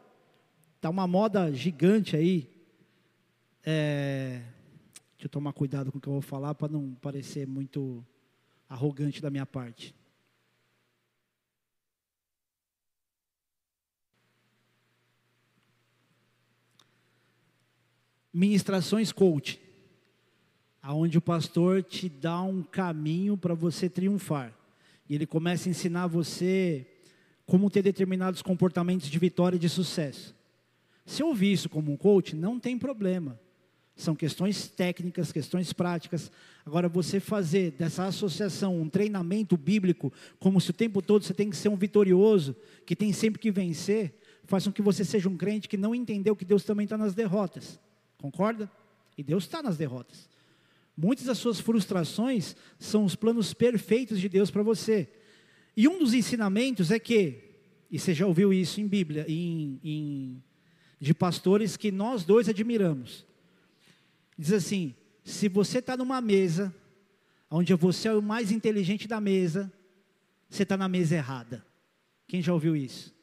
está uma moda gigante aí. É, deixa eu tomar cuidado com o que eu vou falar para não parecer muito arrogante da minha parte. Ministrações coach, aonde o pastor te dá um caminho para você triunfar. E ele começa a ensinar você como ter determinados comportamentos de vitória e de sucesso. Se eu ouvir isso como um coach, não tem problema. São questões técnicas, questões práticas. Agora, você fazer dessa associação um treinamento bíblico, como se o tempo todo você tem que ser um vitorioso, que tem sempre que vencer, faz com que você seja um crente que não entendeu que Deus também está nas derrotas. Concorda? E Deus está nas derrotas. Muitas das suas frustrações são os planos perfeitos de Deus para você. E um dos ensinamentos é que, e você já ouviu isso em Bíblia, em, em, de pastores que nós dois admiramos. Diz assim: se você está numa mesa, onde você é o mais inteligente da mesa, você está na mesa errada. Quem já ouviu isso?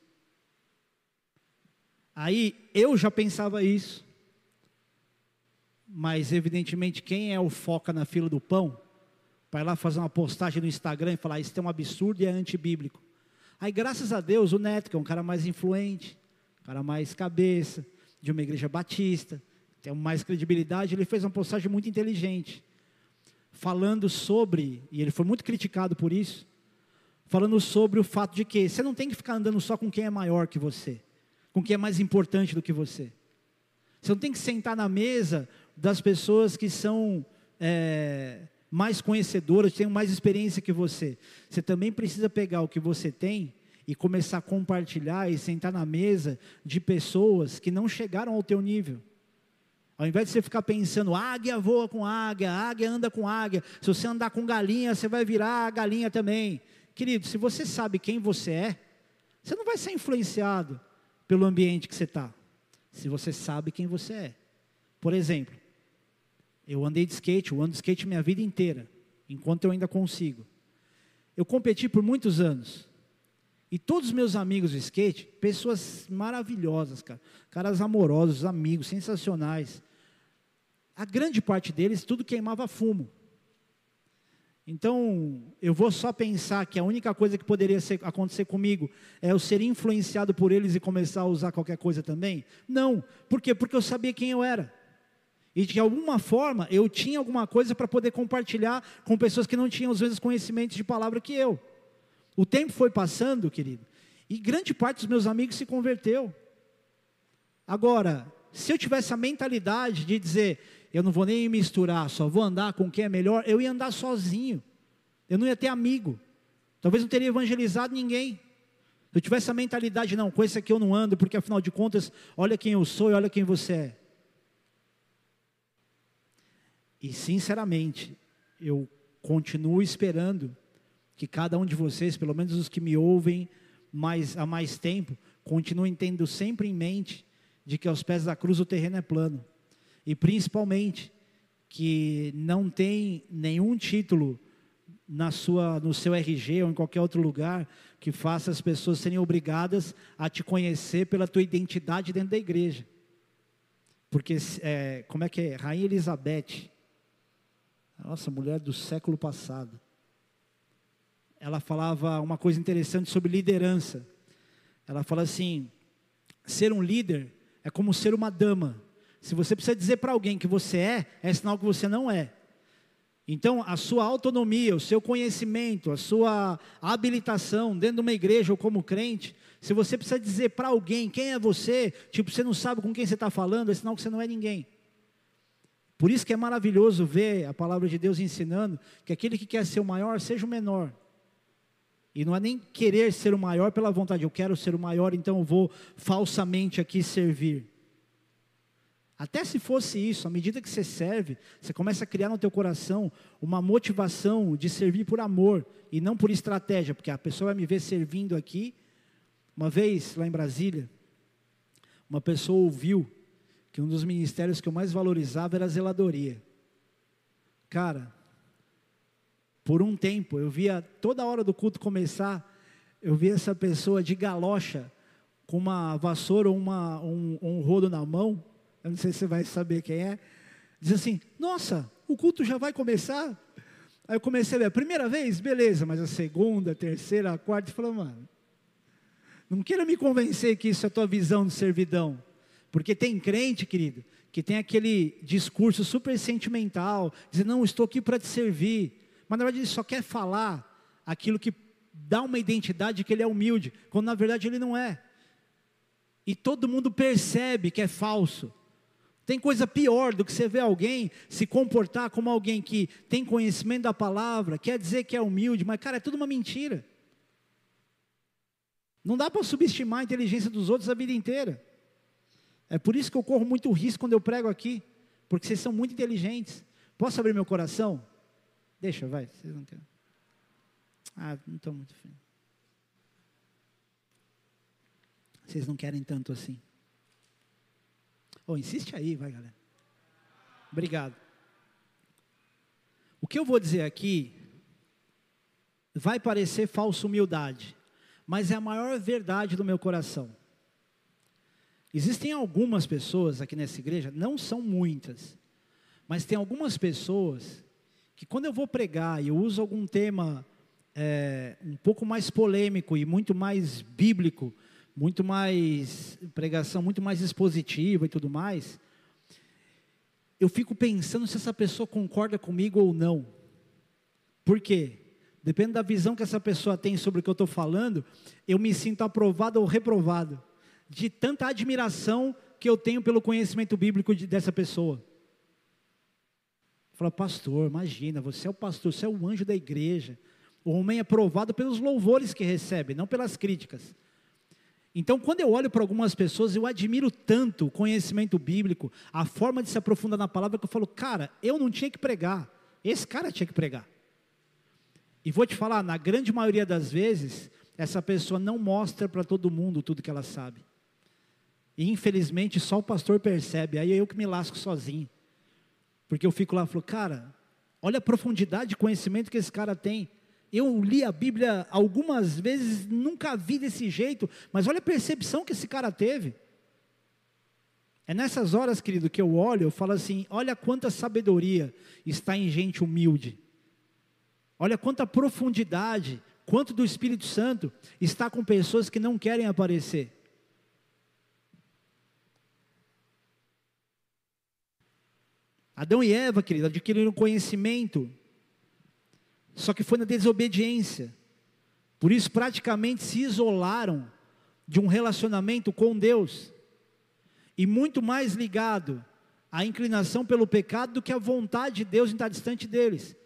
Aí eu já pensava isso mas evidentemente quem é o foca na fila do pão, vai lá fazer uma postagem no Instagram e falar, isso é um absurdo e é antibíblico. Aí graças a Deus o Neto, que é um cara mais influente, um cara mais cabeça, de uma igreja batista, tem mais credibilidade, ele fez uma postagem muito inteligente, falando sobre, e ele foi muito criticado por isso, falando sobre o fato de que você não tem que ficar andando só com quem é maior que você, com quem é mais importante do que você. Você não tem que sentar na mesa das pessoas que são é, mais conhecedoras, têm mais experiência que você. Você também precisa pegar o que você tem e começar a compartilhar e sentar na mesa de pessoas que não chegaram ao teu nível. Ao invés de você ficar pensando, águia voa com águia, águia anda com águia, se você andar com galinha, você vai virar galinha também. Querido, se você sabe quem você é, você não vai ser influenciado pelo ambiente que você está. Se você sabe quem você é. Por exemplo, eu andei de skate, eu ando de skate minha vida inteira, enquanto eu ainda consigo. Eu competi por muitos anos. E todos os meus amigos de skate, pessoas maravilhosas, cara. Caras amorosos, amigos, sensacionais. A grande parte deles, tudo queimava fumo. Então, eu vou só pensar que a única coisa que poderia ser, acontecer comigo é eu ser influenciado por eles e começar a usar qualquer coisa também? Não. Por quê? Porque eu sabia quem eu era e de alguma forma eu tinha alguma coisa para poder compartilhar com pessoas que não tinham os mesmos conhecimentos de palavra que eu. O tempo foi passando, querido, e grande parte dos meus amigos se converteu. Agora, se eu tivesse a mentalidade de dizer, eu não vou nem misturar, só vou andar com quem é melhor, eu ia andar sozinho. Eu não ia ter amigo. Talvez não teria evangelizado ninguém. Se eu tivesse a mentalidade, não, com esse aqui eu não ando, porque afinal de contas, olha quem eu sou e olha quem você é. E sinceramente, eu continuo esperando que cada um de vocês, pelo menos os que me ouvem mais, há mais tempo, continuem tendo sempre em mente de que aos pés da cruz o terreno é plano. E principalmente que não tem nenhum título na sua, no seu RG ou em qualquer outro lugar que faça as pessoas serem obrigadas a te conhecer pela tua identidade dentro da igreja. Porque, é, como é que é? Rainha Elizabeth, nossa, mulher do século passado. Ela falava uma coisa interessante sobre liderança. Ela fala assim: ser um líder é como ser uma dama. Se você precisa dizer para alguém que você é, é sinal que você não é. Então, a sua autonomia, o seu conhecimento, a sua habilitação dentro de uma igreja ou como crente, se você precisa dizer para alguém quem é você, tipo, você não sabe com quem você está falando, é sinal que você não é ninguém. Por isso que é maravilhoso ver a palavra de Deus ensinando que aquele que quer ser o maior, seja o menor. E não é nem querer ser o maior pela vontade, eu quero ser o maior, então eu vou falsamente aqui servir. Até se fosse isso, à medida que você serve, você começa a criar no teu coração uma motivação de servir por amor e não por estratégia, porque a pessoa vai me ver servindo aqui. Uma vez, lá em Brasília, uma pessoa ouviu que um dos ministérios que eu mais valorizava era a zeladoria. Cara, por um tempo, eu via toda hora do culto começar, eu via essa pessoa de galocha, com uma vassoura ou uma, um, um rodo na mão, eu não sei se você vai saber quem é, diz assim: Nossa, o culto já vai começar? Aí eu comecei a ver, a primeira vez, beleza, mas a segunda, a terceira, a quarta, eu falei, mano, não queira me convencer que isso é a tua visão de servidão, porque tem crente, querido, que tem aquele discurso super sentimental, dizendo, não, estou aqui para te servir, mas na verdade ele só quer falar aquilo que dá uma identidade que ele é humilde, quando na verdade ele não é. E todo mundo percebe que é falso. Tem coisa pior do que você ver alguém se comportar como alguém que tem conhecimento da palavra, quer dizer que é humilde, mas cara, é tudo uma mentira. Não dá para subestimar a inteligência dos outros a vida inteira. É por isso que eu corro muito risco quando eu prego aqui, porque vocês são muito inteligentes. Posso abrir meu coração? Deixa, vai. Vocês não querem. Ah, não estou muito frio. Vocês não querem tanto assim. Oh, insiste aí, vai, galera. Obrigado. O que eu vou dizer aqui vai parecer falsa humildade, mas é a maior verdade do meu coração. Existem algumas pessoas aqui nessa igreja, não são muitas, mas tem algumas pessoas que quando eu vou pregar e eu uso algum tema é, um pouco mais polêmico e muito mais bíblico, muito mais pregação, muito mais expositiva e tudo mais, eu fico pensando se essa pessoa concorda comigo ou não. Por quê? Depende da visão que essa pessoa tem sobre o que eu estou falando, eu me sinto aprovado ou reprovado, de tanta admiração que eu tenho pelo conhecimento bíblico de, dessa pessoa. Fala, pastor, imagina, você é o pastor, você é o anjo da igreja. O homem é provado pelos louvores que recebe, não pelas críticas. Então, quando eu olho para algumas pessoas, eu admiro tanto o conhecimento bíblico, a forma de se aprofundar na palavra, que eu falo, cara, eu não tinha que pregar, esse cara tinha que pregar. E vou te falar, na grande maioria das vezes, essa pessoa não mostra para todo mundo tudo que ela sabe. E infelizmente só o pastor percebe, aí é eu que me lasco sozinho. Porque eu fico lá e falo, cara, olha a profundidade de conhecimento que esse cara tem. Eu li a Bíblia algumas vezes, nunca vi desse jeito, mas olha a percepção que esse cara teve. É nessas horas, querido, que eu olho, eu falo assim: olha quanta sabedoria está em gente humilde. Olha quanta profundidade, quanto do Espírito Santo está com pessoas que não querem aparecer. Adão e Eva, querido, adquiriram conhecimento só que foi na desobediência. Por isso, praticamente se isolaram de um relacionamento com Deus. E muito mais ligado à inclinação pelo pecado do que à vontade de Deus em estar distante deles.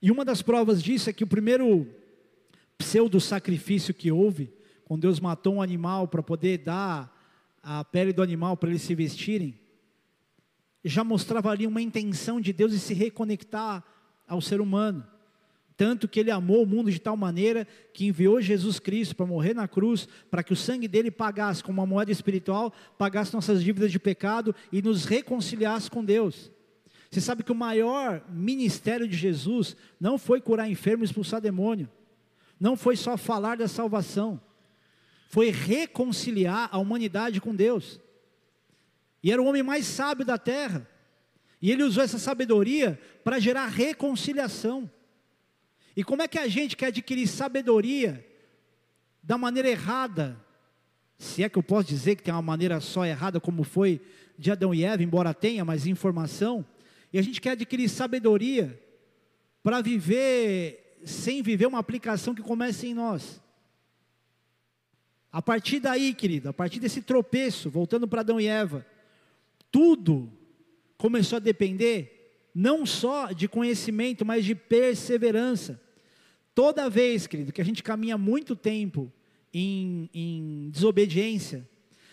E uma das provas disso é que o primeiro pseudo-sacrifício que houve, quando Deus matou um animal para poder dar a pele do animal para eles se vestirem, já mostrava ali uma intenção de Deus de se reconectar ao ser humano. Tanto que ele amou o mundo de tal maneira que enviou Jesus Cristo para morrer na cruz, para que o sangue dele pagasse, como uma moeda espiritual, pagasse nossas dívidas de pecado e nos reconciliasse com Deus. Você sabe que o maior ministério de Jesus não foi curar enfermo e expulsar demônio, não foi só falar da salvação, foi reconciliar a humanidade com Deus. E era o homem mais sábio da terra. E ele usou essa sabedoria para gerar reconciliação. E como é que a gente quer adquirir sabedoria da maneira errada? Se é que eu posso dizer que tem uma maneira só errada, como foi de Adão e Eva, embora tenha mais informação, e a gente quer adquirir sabedoria para viver sem viver uma aplicação que comece em nós. A partir daí, querido, a partir desse tropeço, voltando para Adão e Eva, tudo começou a depender não só de conhecimento, mas de perseverança. Toda vez, querido, que a gente caminha muito tempo em, em desobediência,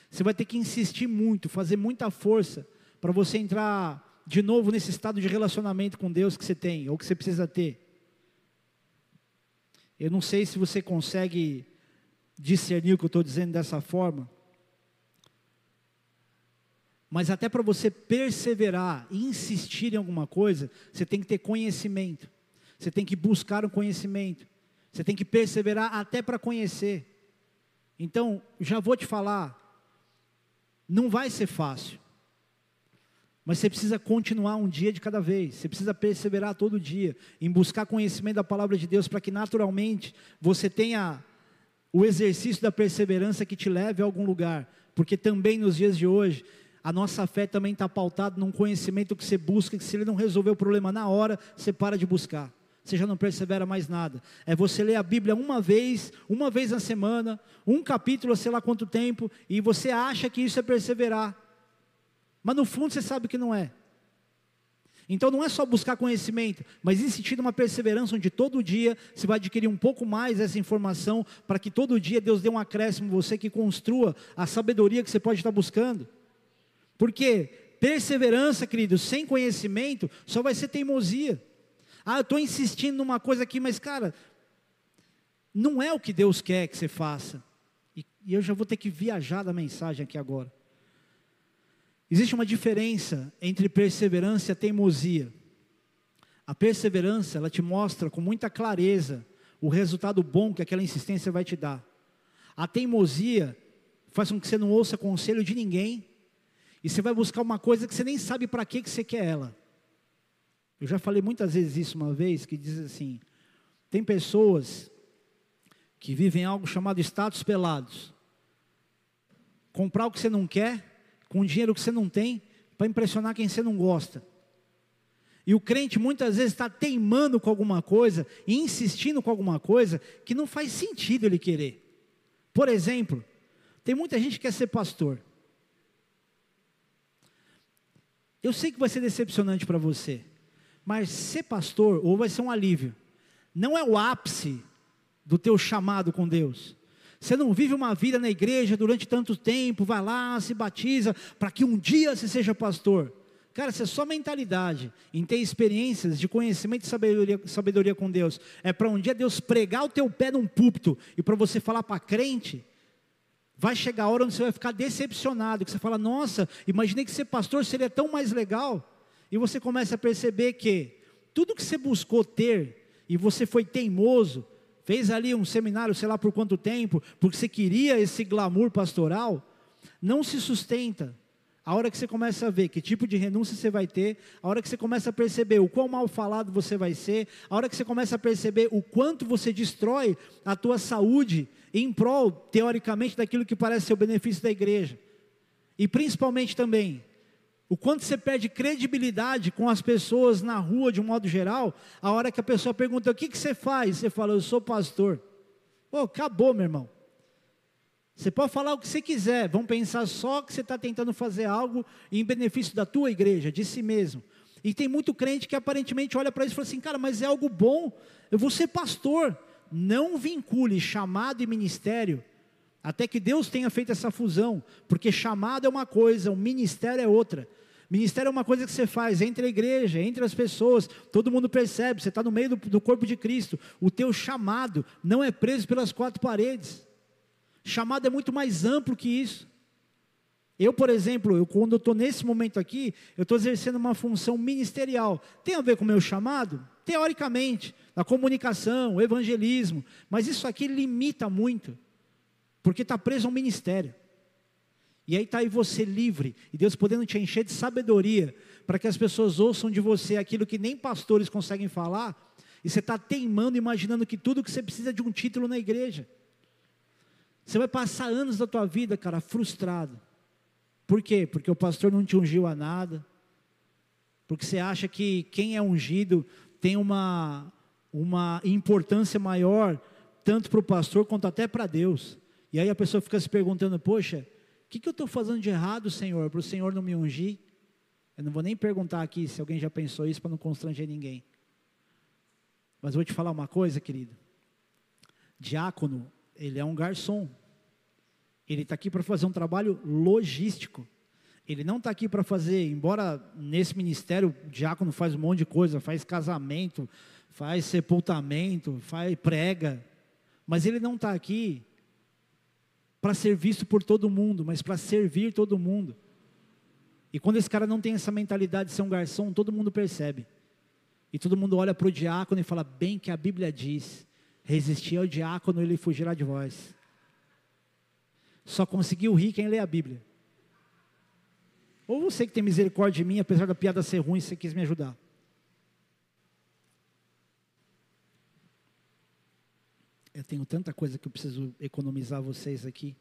você vai ter que insistir muito, fazer muita força para você entrar de novo nesse estado de relacionamento com Deus que você tem, ou que você precisa ter. Eu não sei se você consegue discernir o que eu estou dizendo dessa forma, mas até para você perseverar e insistir em alguma coisa, você tem que ter conhecimento. Você tem que buscar o um conhecimento. Você tem que perseverar até para conhecer. Então, já vou te falar, não vai ser fácil. Mas você precisa continuar um dia de cada vez. Você precisa perseverar todo dia em buscar conhecimento da palavra de Deus para que naturalmente você tenha o exercício da perseverança que te leve a algum lugar. Porque também nos dias de hoje, a nossa fé também está pautada num conhecimento que você busca, que se ele não resolver o problema na hora, você para de buscar. Você já não persevera mais nada. É você ler a Bíblia uma vez, uma vez na semana, um capítulo, sei lá quanto tempo, e você acha que isso é perseverar. Mas no fundo você sabe que não é. Então não é só buscar conhecimento, mas insistir numa perseverança onde todo dia você vai adquirir um pouco mais essa informação para que todo dia Deus dê um acréscimo você que construa a sabedoria que você pode estar buscando. Porque perseverança, querido, sem conhecimento só vai ser teimosia. Ah, eu estou insistindo numa coisa aqui, mas cara, não é o que Deus quer que você faça. E, e eu já vou ter que viajar da mensagem aqui agora. Existe uma diferença entre perseverança e teimosia. A perseverança, ela te mostra com muita clareza o resultado bom que aquela insistência vai te dar. A teimosia faz com que você não ouça conselho de ninguém e você vai buscar uma coisa que você nem sabe para que que você quer ela. Eu já falei muitas vezes isso uma vez, que diz assim: tem pessoas que vivem algo chamado status pelados. Comprar o que você não quer com dinheiro que você não tem, para impressionar quem você não gosta. E o crente muitas vezes está teimando com alguma coisa, e insistindo com alguma coisa, que não faz sentido ele querer. Por exemplo, tem muita gente que quer ser pastor. Eu sei que vai ser decepcionante para você, mas ser pastor, ou vai ser um alívio, não é o ápice do teu chamado com Deus. Você não vive uma vida na igreja durante tanto tempo, vai lá, se batiza, para que um dia você seja pastor. Cara, isso é só mentalidade, em ter experiências de conhecimento e sabedoria, sabedoria com Deus. É para um dia Deus pregar o teu pé num púlpito e para você falar para crente, vai chegar a hora onde você vai ficar decepcionado, que você fala, nossa, imaginei que ser pastor seria tão mais legal. E você começa a perceber que tudo que você buscou ter e você foi teimoso, fez ali um seminário, sei lá por quanto tempo, porque você queria esse glamour pastoral, não se sustenta. A hora que você começa a ver que tipo de renúncia você vai ter, a hora que você começa a perceber o quão mal falado você vai ser, a hora que você começa a perceber o quanto você destrói a tua saúde em prol, teoricamente, daquilo que parece ser o benefício da igreja. E principalmente também, o quanto você perde credibilidade com as pessoas na rua de um modo geral, a hora que a pessoa pergunta: o que, que você faz? Você fala: eu sou pastor. Pô, acabou, meu irmão. Você pode falar o que você quiser, vão pensar só que você está tentando fazer algo em benefício da tua igreja, de si mesmo. E tem muito crente que aparentemente olha para isso e fala assim: cara, mas é algo bom, eu vou ser pastor. Não vincule chamado e ministério até que Deus tenha feito essa fusão, porque chamado é uma coisa, o ministério é outra. Ministério é uma coisa que você faz entre a igreja, entre as pessoas, todo mundo percebe, você está no meio do, do, corpo de Cristo. O teu chamado não é preso pelas quatro paredes. Chamado é muito mais amplo que isso. Eu, por exemplo, eu, quando eu estou nesse momento aqui, eu estou exercendo uma função ministerial. Tem a ver com o meu chamado? Teoricamente, a comunicação, evangelismo, mas isso aqui limita muito porque está preso a um ministério. E aí está aí você livre, e Deus podendo te encher de sabedoria, para que as pessoas ouçam de você aquilo que nem pastores conseguem falar, e você está teimando, imaginando que tudo que você precisa é de um título na igreja. Você vai passar anos da tua vida, cara, frustrado. Por quê? Porque o pastor não te ungiu a nada. Porque você acha que quem é ungido tem uma, uma importância maior, tanto para o pastor quanto até para Deus. E aí a pessoa fica se perguntando: poxa, o que, que eu estou fazendo de errado, Senhor, para o Senhor não me ungir? Eu não vou nem perguntar aqui se alguém já pensou isso para não constranger ninguém. Mas vou te falar uma coisa, querido. Diácono, ele é um garçom. Ele está aqui para fazer um trabalho logístico. Ele não está aqui para fazer, embora nesse ministério o diácono faz um monte de coisa, faz casamento, faz sepultamento, faz prega, mas ele não está aqui para ser visto por todo mundo, mas para servir todo mundo. E quando esse cara não tem essa mentalidade de ser um garçom, todo mundo percebe. E todo mundo olha para o diácono e fala: bem que a Bíblia diz: resistir ao diácono, ele fugirá de vós. Só conseguiu rir quem lê a Bíblia. Ou você que tem misericórdia de mim, apesar da piada ser ruim, você quis me ajudar. Eu tenho tanta coisa que eu preciso economizar vocês aqui.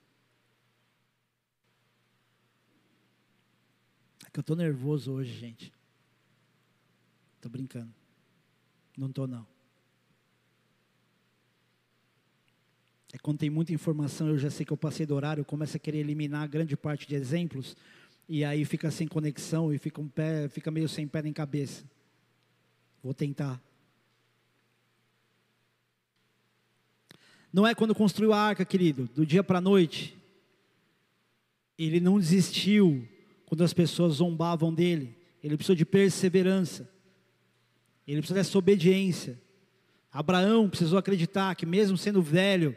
É que eu estou nervoso hoje, gente. Estou brincando. Não estou, não. É quando tem muita informação, eu já sei que eu passei do horário, eu começo a querer eliminar grande parte de exemplos, e aí fica sem conexão e fica, um pé, fica meio sem pé nem cabeça. Vou tentar. Não é quando construiu a arca, querido, do dia para a noite. Ele não desistiu quando as pessoas zombavam dele. Ele precisou de perseverança. Ele precisou dessa obediência. Abraão precisou acreditar que, mesmo sendo velho,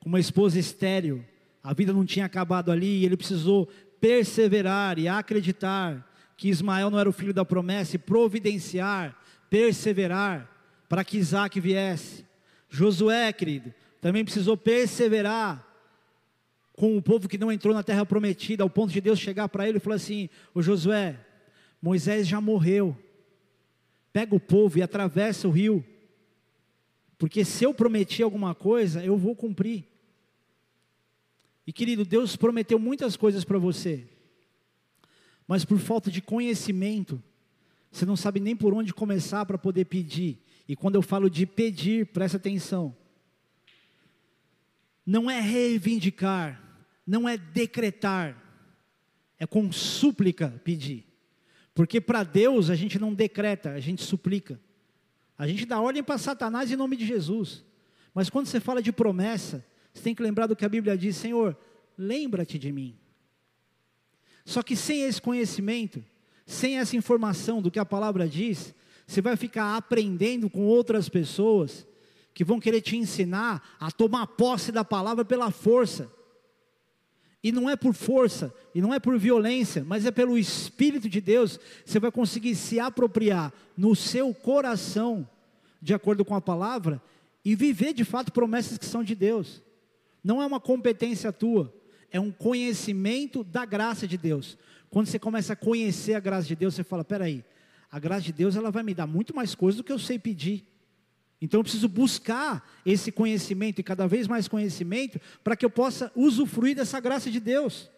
com uma esposa estéril, a vida não tinha acabado ali, e ele precisou perseverar e acreditar que Ismael não era o filho da promessa, e providenciar, perseverar, para que Isaac viesse. Josué, querido, também precisou perseverar com o povo que não entrou na terra prometida, ao ponto de Deus chegar para ele e falar assim: O Josué, Moisés já morreu, pega o povo e atravessa o rio, porque se eu prometi alguma coisa, eu vou cumprir. E querido, Deus prometeu muitas coisas para você, mas por falta de conhecimento, você não sabe nem por onde começar para poder pedir. E quando eu falo de pedir, presta atenção. Não é reivindicar, não é decretar, é com súplica pedir. Porque para Deus a gente não decreta, a gente suplica. A gente dá ordem para Satanás em nome de Jesus. Mas quando você fala de promessa, você tem que lembrar do que a Bíblia diz: Senhor, lembra-te de mim. Só que sem esse conhecimento, sem essa informação do que a palavra diz, você vai ficar aprendendo com outras pessoas que vão querer te ensinar a tomar posse da palavra pela força. E não é por força, e não é por violência, mas é pelo Espírito de Deus, você vai conseguir se apropriar no seu coração, de acordo com a palavra, e viver de fato promessas que são de Deus. Não é uma competência tua, é um conhecimento da graça de Deus. Quando você começa a conhecer a graça de Deus, você fala: peraí, a graça de Deus ela vai me dar muito mais coisas do que eu sei pedir. Então eu preciso buscar esse conhecimento e cada vez mais conhecimento para que eu possa usufruir dessa graça de Deus.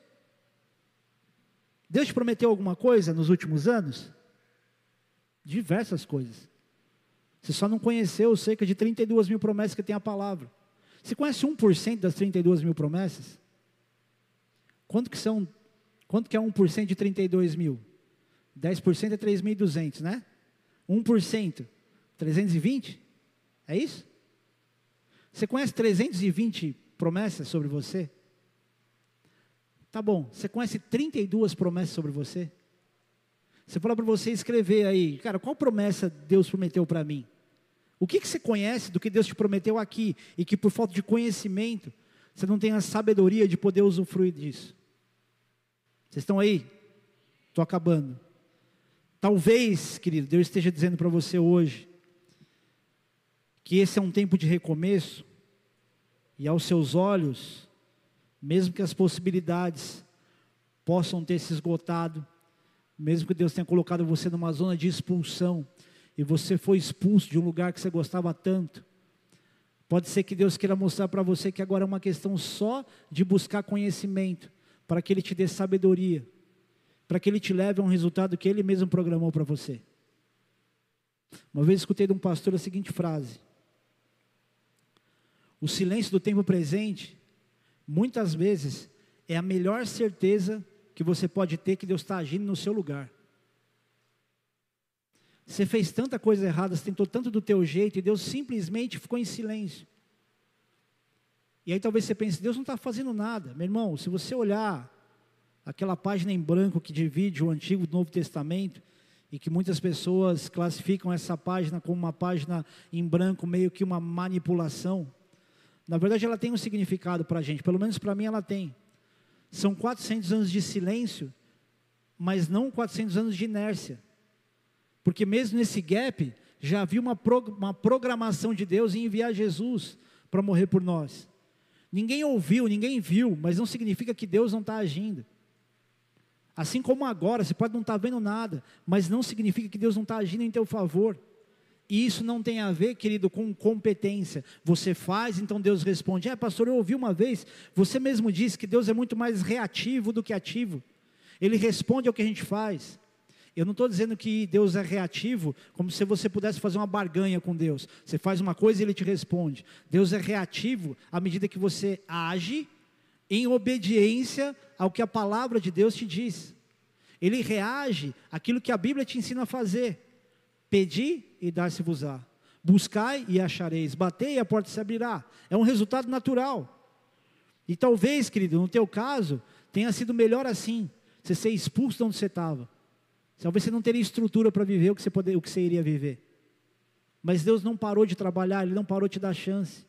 Deus te prometeu alguma coisa nos últimos anos? Diversas coisas. Você só não conheceu cerca de 32 mil promessas que tem a palavra. Você conhece 1% das 32 mil promessas? Quanto que são? Quanto que é 1% de 32 mil? 10% é 3.200, né? 1%, 320? É isso? Você conhece 320 promessas sobre você? Tá bom, você conhece 32 promessas sobre você? Você falou para você escrever aí, cara, qual promessa Deus prometeu para mim? O que, que você conhece do que Deus te prometeu aqui e que por falta de conhecimento você não tem a sabedoria de poder usufruir disso? Vocês estão aí? Estou acabando. Talvez, querido, Deus esteja dizendo para você hoje, que esse é um tempo de recomeço, e aos seus olhos, mesmo que as possibilidades possam ter se esgotado, mesmo que Deus tenha colocado você numa zona de expulsão, e você foi expulso de um lugar que você gostava tanto, pode ser que Deus queira mostrar para você que agora é uma questão só de buscar conhecimento, para que Ele te dê sabedoria, para que Ele te leve a um resultado que Ele mesmo programou para você. Uma vez escutei de um pastor a seguinte frase: o silêncio do tempo presente, muitas vezes, é a melhor certeza que você pode ter que Deus está agindo no seu lugar. Você fez tanta coisa errada, você tentou tanto do teu jeito, e Deus simplesmente ficou em silêncio. E aí talvez você pense, Deus não está fazendo nada. Meu irmão, se você olhar aquela página em branco que divide o Antigo e o Novo Testamento, e que muitas pessoas classificam essa página como uma página em branco, meio que uma manipulação. Na verdade, ela tem um significado para a gente, pelo menos para mim ela tem. São 400 anos de silêncio, mas não 400 anos de inércia. Porque mesmo nesse gap, já havia uma, uma programação de Deus em enviar Jesus para morrer por nós. Ninguém ouviu, ninguém viu, mas não significa que Deus não está agindo. Assim como agora, você pode não estar tá vendo nada, mas não significa que Deus não está agindo em teu favor. E isso não tem a ver, querido, com competência. Você faz, então Deus responde. É, pastor, eu ouvi uma vez, você mesmo disse que Deus é muito mais reativo do que ativo. Ele responde ao que a gente faz. Eu não estou dizendo que Deus é reativo, como se você pudesse fazer uma barganha com Deus. Você faz uma coisa e Ele te responde. Deus é reativo à medida que você age em obediência ao que a palavra de Deus te diz. Ele reage àquilo que a Bíblia te ensina a fazer. Pedi e dar-se-vos-á. Buscai e achareis. Batei e a porta se abrirá. É um resultado natural. E talvez, querido, no teu caso, tenha sido melhor assim. Você ser expulso de onde você estava. Talvez você não teria estrutura para viver o que, você poder, o que você iria viver. Mas Deus não parou de trabalhar, Ele não parou de te dar chance.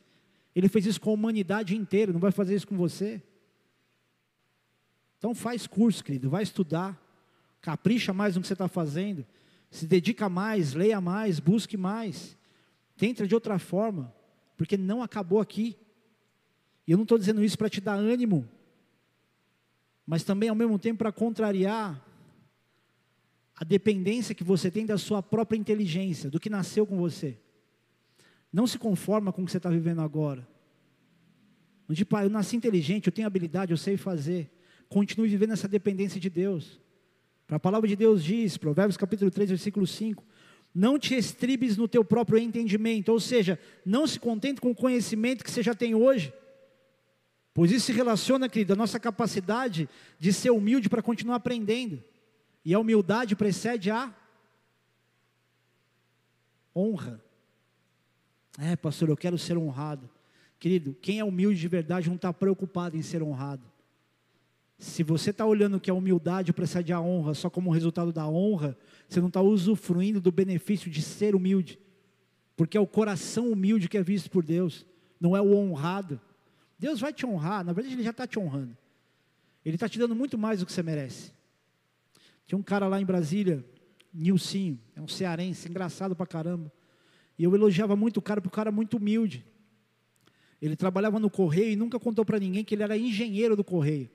Ele fez isso com a humanidade inteira, não vai fazer isso com você. Então faz curso, querido, vai estudar, capricha mais no que você está fazendo, se dedica mais, leia mais, busque mais, tenta de outra forma, porque não acabou aqui. E eu não estou dizendo isso para te dar ânimo, mas também ao mesmo tempo para contrariar a dependência que você tem da sua própria inteligência, do que nasceu com você. Não se conforma com o que você está vivendo agora. Não tipo, ah, eu nasci inteligente, eu tenho habilidade, eu sei fazer. Continue vivendo essa dependência de Deus. A palavra de Deus diz, Provérbios capítulo 3, versículo 5, não te estribes no teu próprio entendimento, ou seja, não se contente com o conhecimento que você já tem hoje, pois isso se relaciona, querido, à nossa capacidade de ser humilde para continuar aprendendo. E a humildade precede a honra. É, pastor, eu quero ser honrado. Querido, quem é humilde de verdade não está preocupado em ser honrado. Se você está olhando que a humildade precede a honra só como resultado da honra, você não está usufruindo do benefício de ser humilde. Porque é o coração humilde que é visto por Deus, não é o honrado. Deus vai te honrar, na verdade Ele já está te honrando. Ele está te dando muito mais do que você merece. Tinha um cara lá em Brasília, Nilcinho, é um cearense, engraçado pra caramba. E eu elogiava muito o cara, porque o cara é muito humilde. Ele trabalhava no correio e nunca contou para ninguém que ele era engenheiro do correio.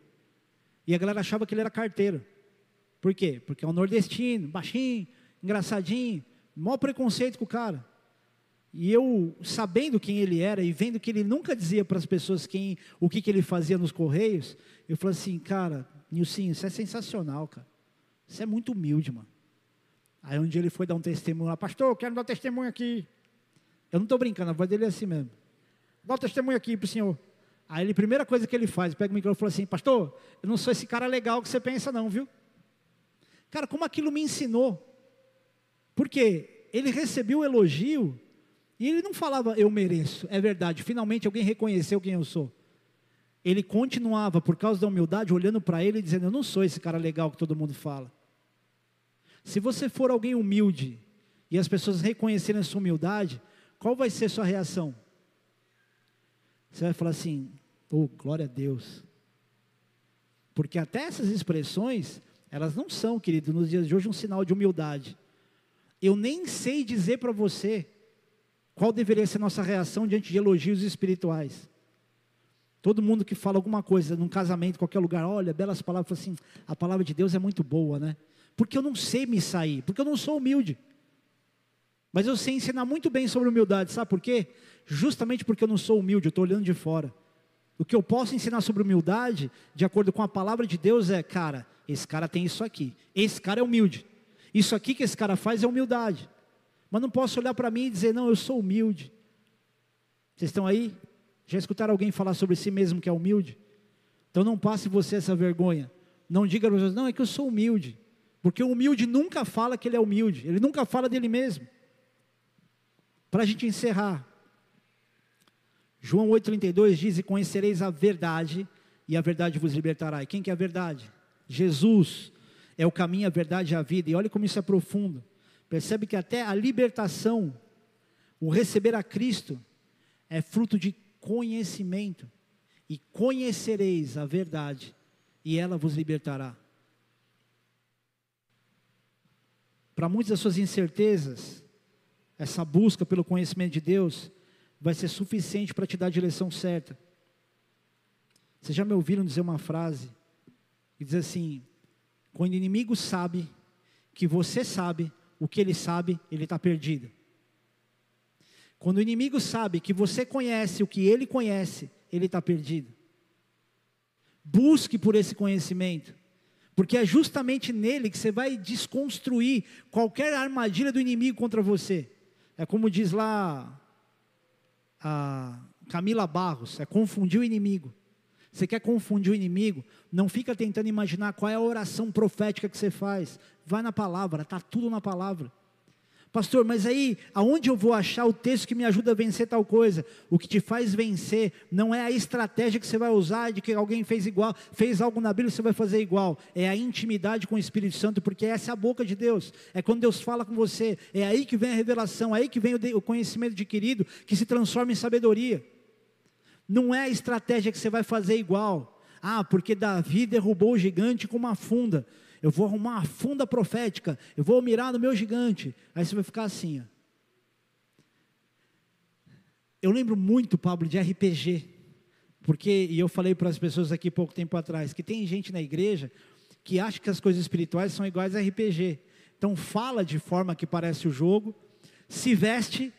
E a galera achava que ele era carteiro. Por quê? Porque é um nordestino, baixinho, engraçadinho, maior preconceito com o cara. E eu, sabendo quem ele era e vendo que ele nunca dizia para as pessoas quem, o que, que ele fazia nos correios, eu falei assim, cara, Nilcinho, isso é sensacional, cara. Você é muito humilde, mano. Aí um dia ele foi dar um testemunho lá, pastor, eu quero dar testemunho aqui. Eu não estou brincando, a voz dele é assim mesmo. Dá um testemunho aqui para o senhor. Aí a primeira coisa que ele faz, pega o microfone e fala assim, pastor, eu não sou esse cara legal que você pensa não, viu? Cara, como aquilo me ensinou. Porque ele recebeu o elogio e ele não falava, eu mereço. É verdade, finalmente alguém reconheceu quem eu sou ele continuava, por causa da humildade, olhando para ele e dizendo: Eu não sou esse cara legal que todo mundo fala. Se você for alguém humilde e as pessoas reconhecerem a sua humildade, qual vai ser a sua reação? Você vai falar assim: Oh, glória a Deus. Porque até essas expressões, elas não são, querido, nos dias de hoje, um sinal de humildade. Eu nem sei dizer para você qual deveria ser a nossa reação diante de elogios espirituais. Todo mundo que fala alguma coisa num casamento, qualquer lugar, olha, belas palavras, assim, a palavra de Deus é muito boa, né? Porque eu não sei me sair, porque eu não sou humilde. Mas eu sei ensinar muito bem sobre humildade, sabe por quê? Justamente porque eu não sou humilde, eu estou olhando de fora. O que eu posso ensinar sobre humildade, de acordo com a palavra de Deus, é, cara, esse cara tem isso aqui, esse cara é humilde. Isso aqui que esse cara faz é humildade. Mas não posso olhar para mim e dizer, não, eu sou humilde. Vocês estão aí? Já escutaram alguém falar sobre si mesmo que é humilde? Então não passe você essa vergonha. Não diga para as pessoas, não, é que eu sou humilde. Porque o humilde nunca fala que ele é humilde, ele nunca fala dele mesmo. Para a gente encerrar, João 8,32 diz: E conhecereis a verdade, e a verdade vos libertará. E quem que é a verdade? Jesus é o caminho, a verdade e a vida. E olha como isso é profundo. Percebe que até a libertação, o receber a Cristo, é fruto de conhecimento, e conhecereis a verdade, e ela vos libertará. Para muitas das suas incertezas, essa busca pelo conhecimento de Deus vai ser suficiente para te dar a direção certa. Vocês já me ouviram dizer uma frase que diz assim: quando o inimigo sabe que você sabe o que ele sabe, ele está perdido. Quando o inimigo sabe que você conhece o que ele conhece, ele está perdido. Busque por esse conhecimento, porque é justamente nele que você vai desconstruir qualquer armadilha do inimigo contra você. É como diz lá a Camila Barros, é confundir o inimigo. Você quer confundir o inimigo? Não fica tentando imaginar qual é a oração profética que você faz. Vai na palavra, está tudo na palavra. Pastor, mas aí, aonde eu vou achar o texto que me ajuda a vencer tal coisa? O que te faz vencer não é a estratégia que você vai usar de que alguém fez igual, fez algo na Bíblia, você vai fazer igual. É a intimidade com o Espírito Santo, porque essa é a boca de Deus. É quando Deus fala com você, é aí que vem a revelação, é aí que vem o conhecimento adquirido, que se transforma em sabedoria. Não é a estratégia que você vai fazer igual. Ah, porque Davi derrubou o gigante com uma funda. Eu vou arrumar uma funda profética. Eu vou mirar no meu gigante. Aí você vai ficar assim. Ó. Eu lembro muito, Pablo, de RPG. Porque, e eu falei para as pessoas aqui pouco tempo atrás, que tem gente na igreja que acha que as coisas espirituais são iguais a RPG. Então fala de forma que parece o jogo, se veste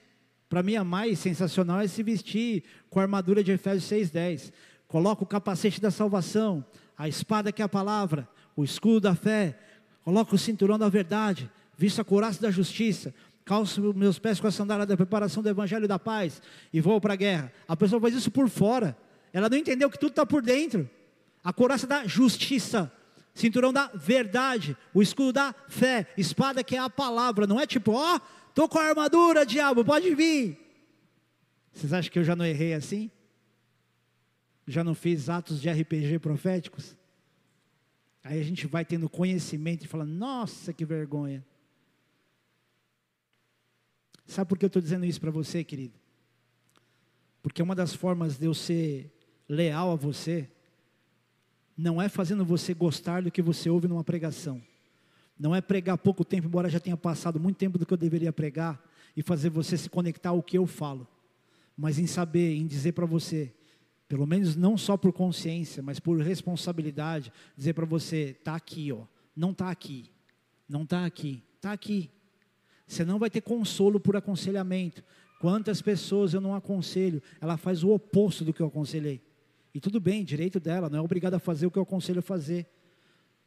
para mim, a mais sensacional é se vestir com a armadura de Efésios 6,10. Coloca o capacete da salvação, a espada que é a palavra, o escudo da fé, coloca o cinturão da verdade, vista a couraça da justiça, calço meus pés com a sandália da preparação do evangelho da paz e vou para a guerra. A pessoa faz isso por fora, ela não entendeu que tudo está por dentro. A couraça da justiça, cinturão da verdade, o escudo da fé, espada que é a palavra, não é tipo, ó, oh, Estou com a armadura, diabo, pode vir. Vocês acham que eu já não errei assim? Já não fiz atos de RPG proféticos? Aí a gente vai tendo conhecimento e fala: nossa, que vergonha. Sabe por que eu estou dizendo isso para você, querido? Porque uma das formas de eu ser leal a você não é fazendo você gostar do que você ouve numa pregação. Não é pregar pouco tempo, embora já tenha passado muito tempo do que eu deveria pregar, e fazer você se conectar ao que eu falo, mas em saber, em dizer para você, pelo menos não só por consciência, mas por responsabilidade, dizer para você, tá aqui, ó, não tá aqui, não tá aqui, tá aqui. Você não vai ter consolo por aconselhamento. Quantas pessoas eu não aconselho, ela faz o oposto do que eu aconselhei. E tudo bem, direito dela, não é obrigada a fazer o que eu aconselho a fazer.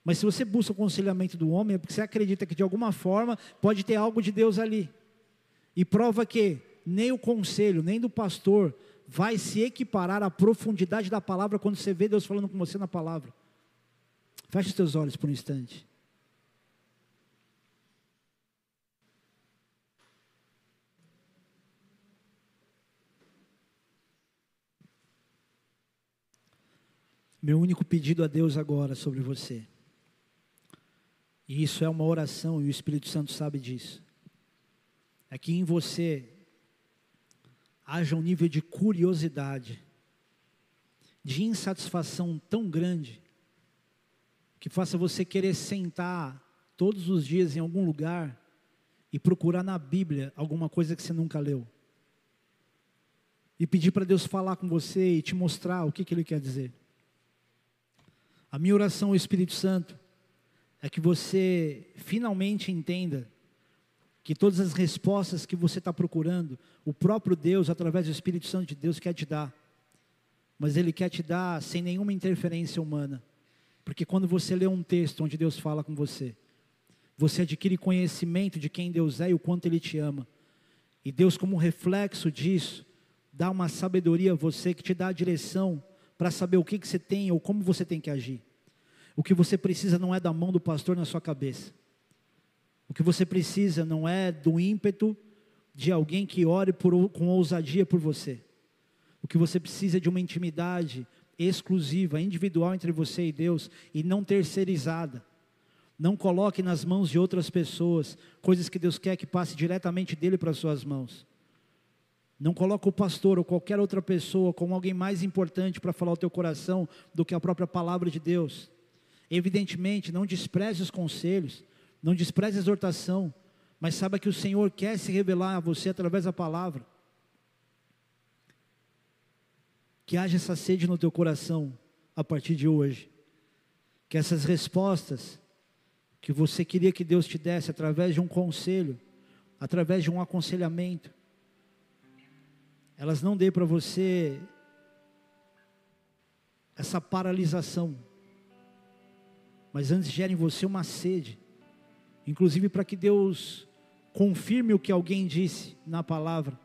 Mas se você busca o aconselhamento do homem, é porque você acredita que de alguma forma pode ter algo de Deus ali. E prova que nem o conselho, nem do pastor vai se equiparar à profundidade da palavra quando você vê Deus falando com você na palavra. Feche os teus olhos por um instante. Meu único pedido a Deus agora sobre você e isso é uma oração e o Espírito Santo sabe disso. É que em você haja um nível de curiosidade, de insatisfação tão grande, que faça você querer sentar todos os dias em algum lugar e procurar na Bíblia alguma coisa que você nunca leu. E pedir para Deus falar com você e te mostrar o que, que Ele quer dizer. A minha oração ao Espírito Santo é que você finalmente entenda que todas as respostas que você está procurando, o próprio Deus, através do Espírito Santo de Deus, quer te dar. Mas Ele quer te dar sem nenhuma interferência humana. Porque quando você lê um texto onde Deus fala com você, você adquire conhecimento de quem Deus é e o quanto Ele te ama. E Deus, como reflexo disso, dá uma sabedoria a você que te dá a direção para saber o que, que você tem ou como você tem que agir. O que você precisa não é da mão do pastor na sua cabeça. O que você precisa não é do ímpeto de alguém que ore por, com ousadia por você. O que você precisa é de uma intimidade exclusiva, individual entre você e Deus e não terceirizada. Não coloque nas mãos de outras pessoas coisas que Deus quer que passe diretamente dele para as suas mãos. Não coloque o pastor ou qualquer outra pessoa como alguém mais importante para falar o teu coração do que a própria palavra de Deus. Evidentemente, não despreze os conselhos, não despreze a exortação, mas saiba que o Senhor quer se revelar a você através da palavra. Que haja essa sede no teu coração a partir de hoje. Que essas respostas que você queria que Deus te desse através de um conselho, através de um aconselhamento, elas não dê para você essa paralisação, mas antes gere em você uma sede, inclusive para que Deus confirme o que alguém disse na palavra,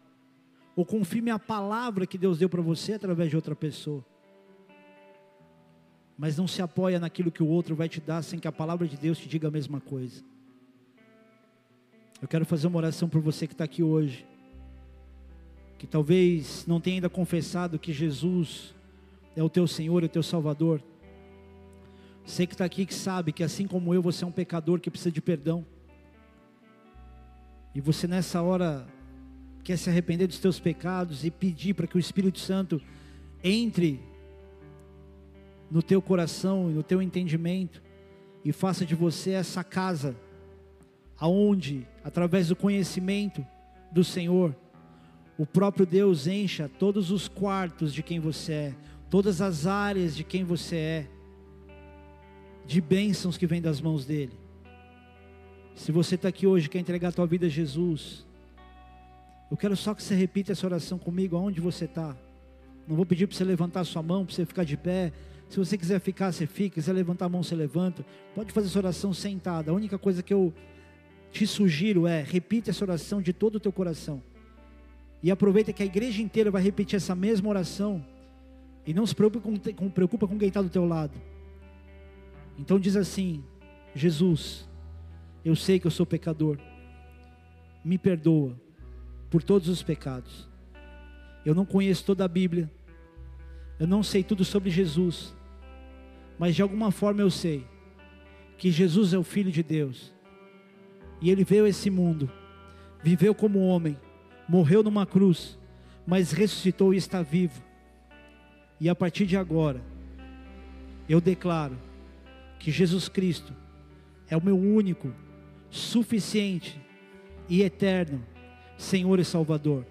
ou confirme a palavra que Deus deu para você através de outra pessoa. Mas não se apoia naquilo que o outro vai te dar sem que a palavra de Deus te diga a mesma coisa. Eu quero fazer uma oração por você que está aqui hoje, que talvez não tenha ainda confessado que Jesus é o teu Senhor, é o teu Salvador. Você que está aqui que sabe que assim como eu, você é um pecador que precisa de perdão. E você nessa hora quer se arrepender dos teus pecados e pedir para que o Espírito Santo entre no teu coração e no teu entendimento e faça de você essa casa aonde através do conhecimento do Senhor o próprio Deus encha todos os quartos de quem você é, todas as áreas de quem você é, de bênçãos que vêm das mãos dele. Se você está aqui hoje quer entregar a tua vida a Jesus, eu quero só que você repita essa oração comigo, aonde você está. Não vou pedir para você levantar sua mão, para você ficar de pé. Se você quiser ficar, você fica. Se quiser levantar a mão, você levanta. Pode fazer essa oração sentada. A única coisa que eu te sugiro é repita essa oração de todo o teu coração. E aproveita que a igreja inteira vai repetir essa mesma oração. E não se preocupa com, preocupa com quem está do teu lado. Então diz assim: Jesus, eu sei que eu sou pecador. Me perdoa por todos os pecados. Eu não conheço toda a Bíblia. Eu não sei tudo sobre Jesus. Mas de alguma forma eu sei que Jesus é o Filho de Deus. E ele veio a esse mundo, viveu como homem, morreu numa cruz, mas ressuscitou e está vivo. E a partir de agora, eu declaro que Jesus Cristo é o meu único, suficiente e eterno Senhor e Salvador.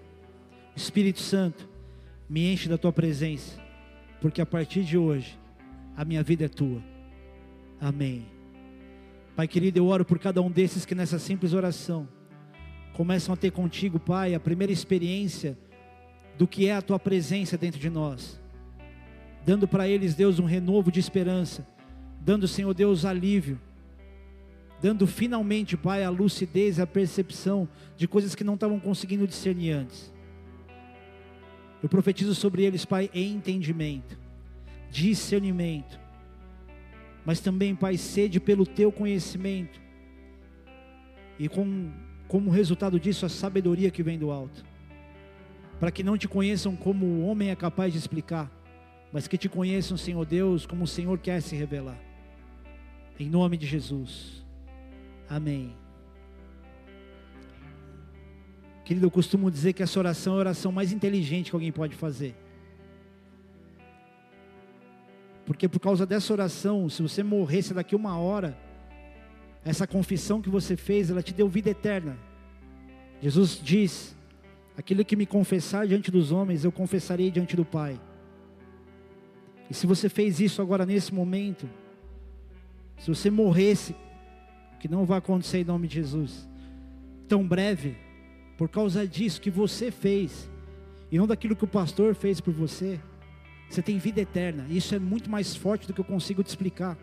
Espírito Santo, me enche da tua presença, porque a partir de hoje a minha vida é tua. Amém. Pai querido, eu oro por cada um desses que nessa simples oração começam a ter contigo, Pai, a primeira experiência do que é a tua presença dentro de nós, dando para eles, Deus, um renovo de esperança, dando, Senhor Deus, alívio, dando finalmente, Pai, a lucidez, a percepção de coisas que não estavam conseguindo discernir antes. Eu profetizo sobre eles, Pai, entendimento, discernimento, mas também, Pai, sede pelo teu conhecimento, e com como resultado disso, a sabedoria que vem do alto. Para que não te conheçam como o homem é capaz de explicar, mas que te conheçam, Senhor Deus, como o Senhor quer se revelar. Em nome de Jesus. Amém. Querido, eu costumo dizer que essa oração é a oração mais inteligente que alguém pode fazer. Porque por causa dessa oração, se você morresse daqui uma hora, essa confissão que você fez, ela te deu vida eterna. Jesus diz: Aquilo que me confessar diante dos homens, eu confessarei diante do Pai. E se você fez isso agora nesse momento, se você morresse, que não vai acontecer em nome de Jesus, tão breve, por causa disso que você fez, e não daquilo que o pastor fez por você, você tem vida eterna. Isso é muito mais forte do que eu consigo te explicar.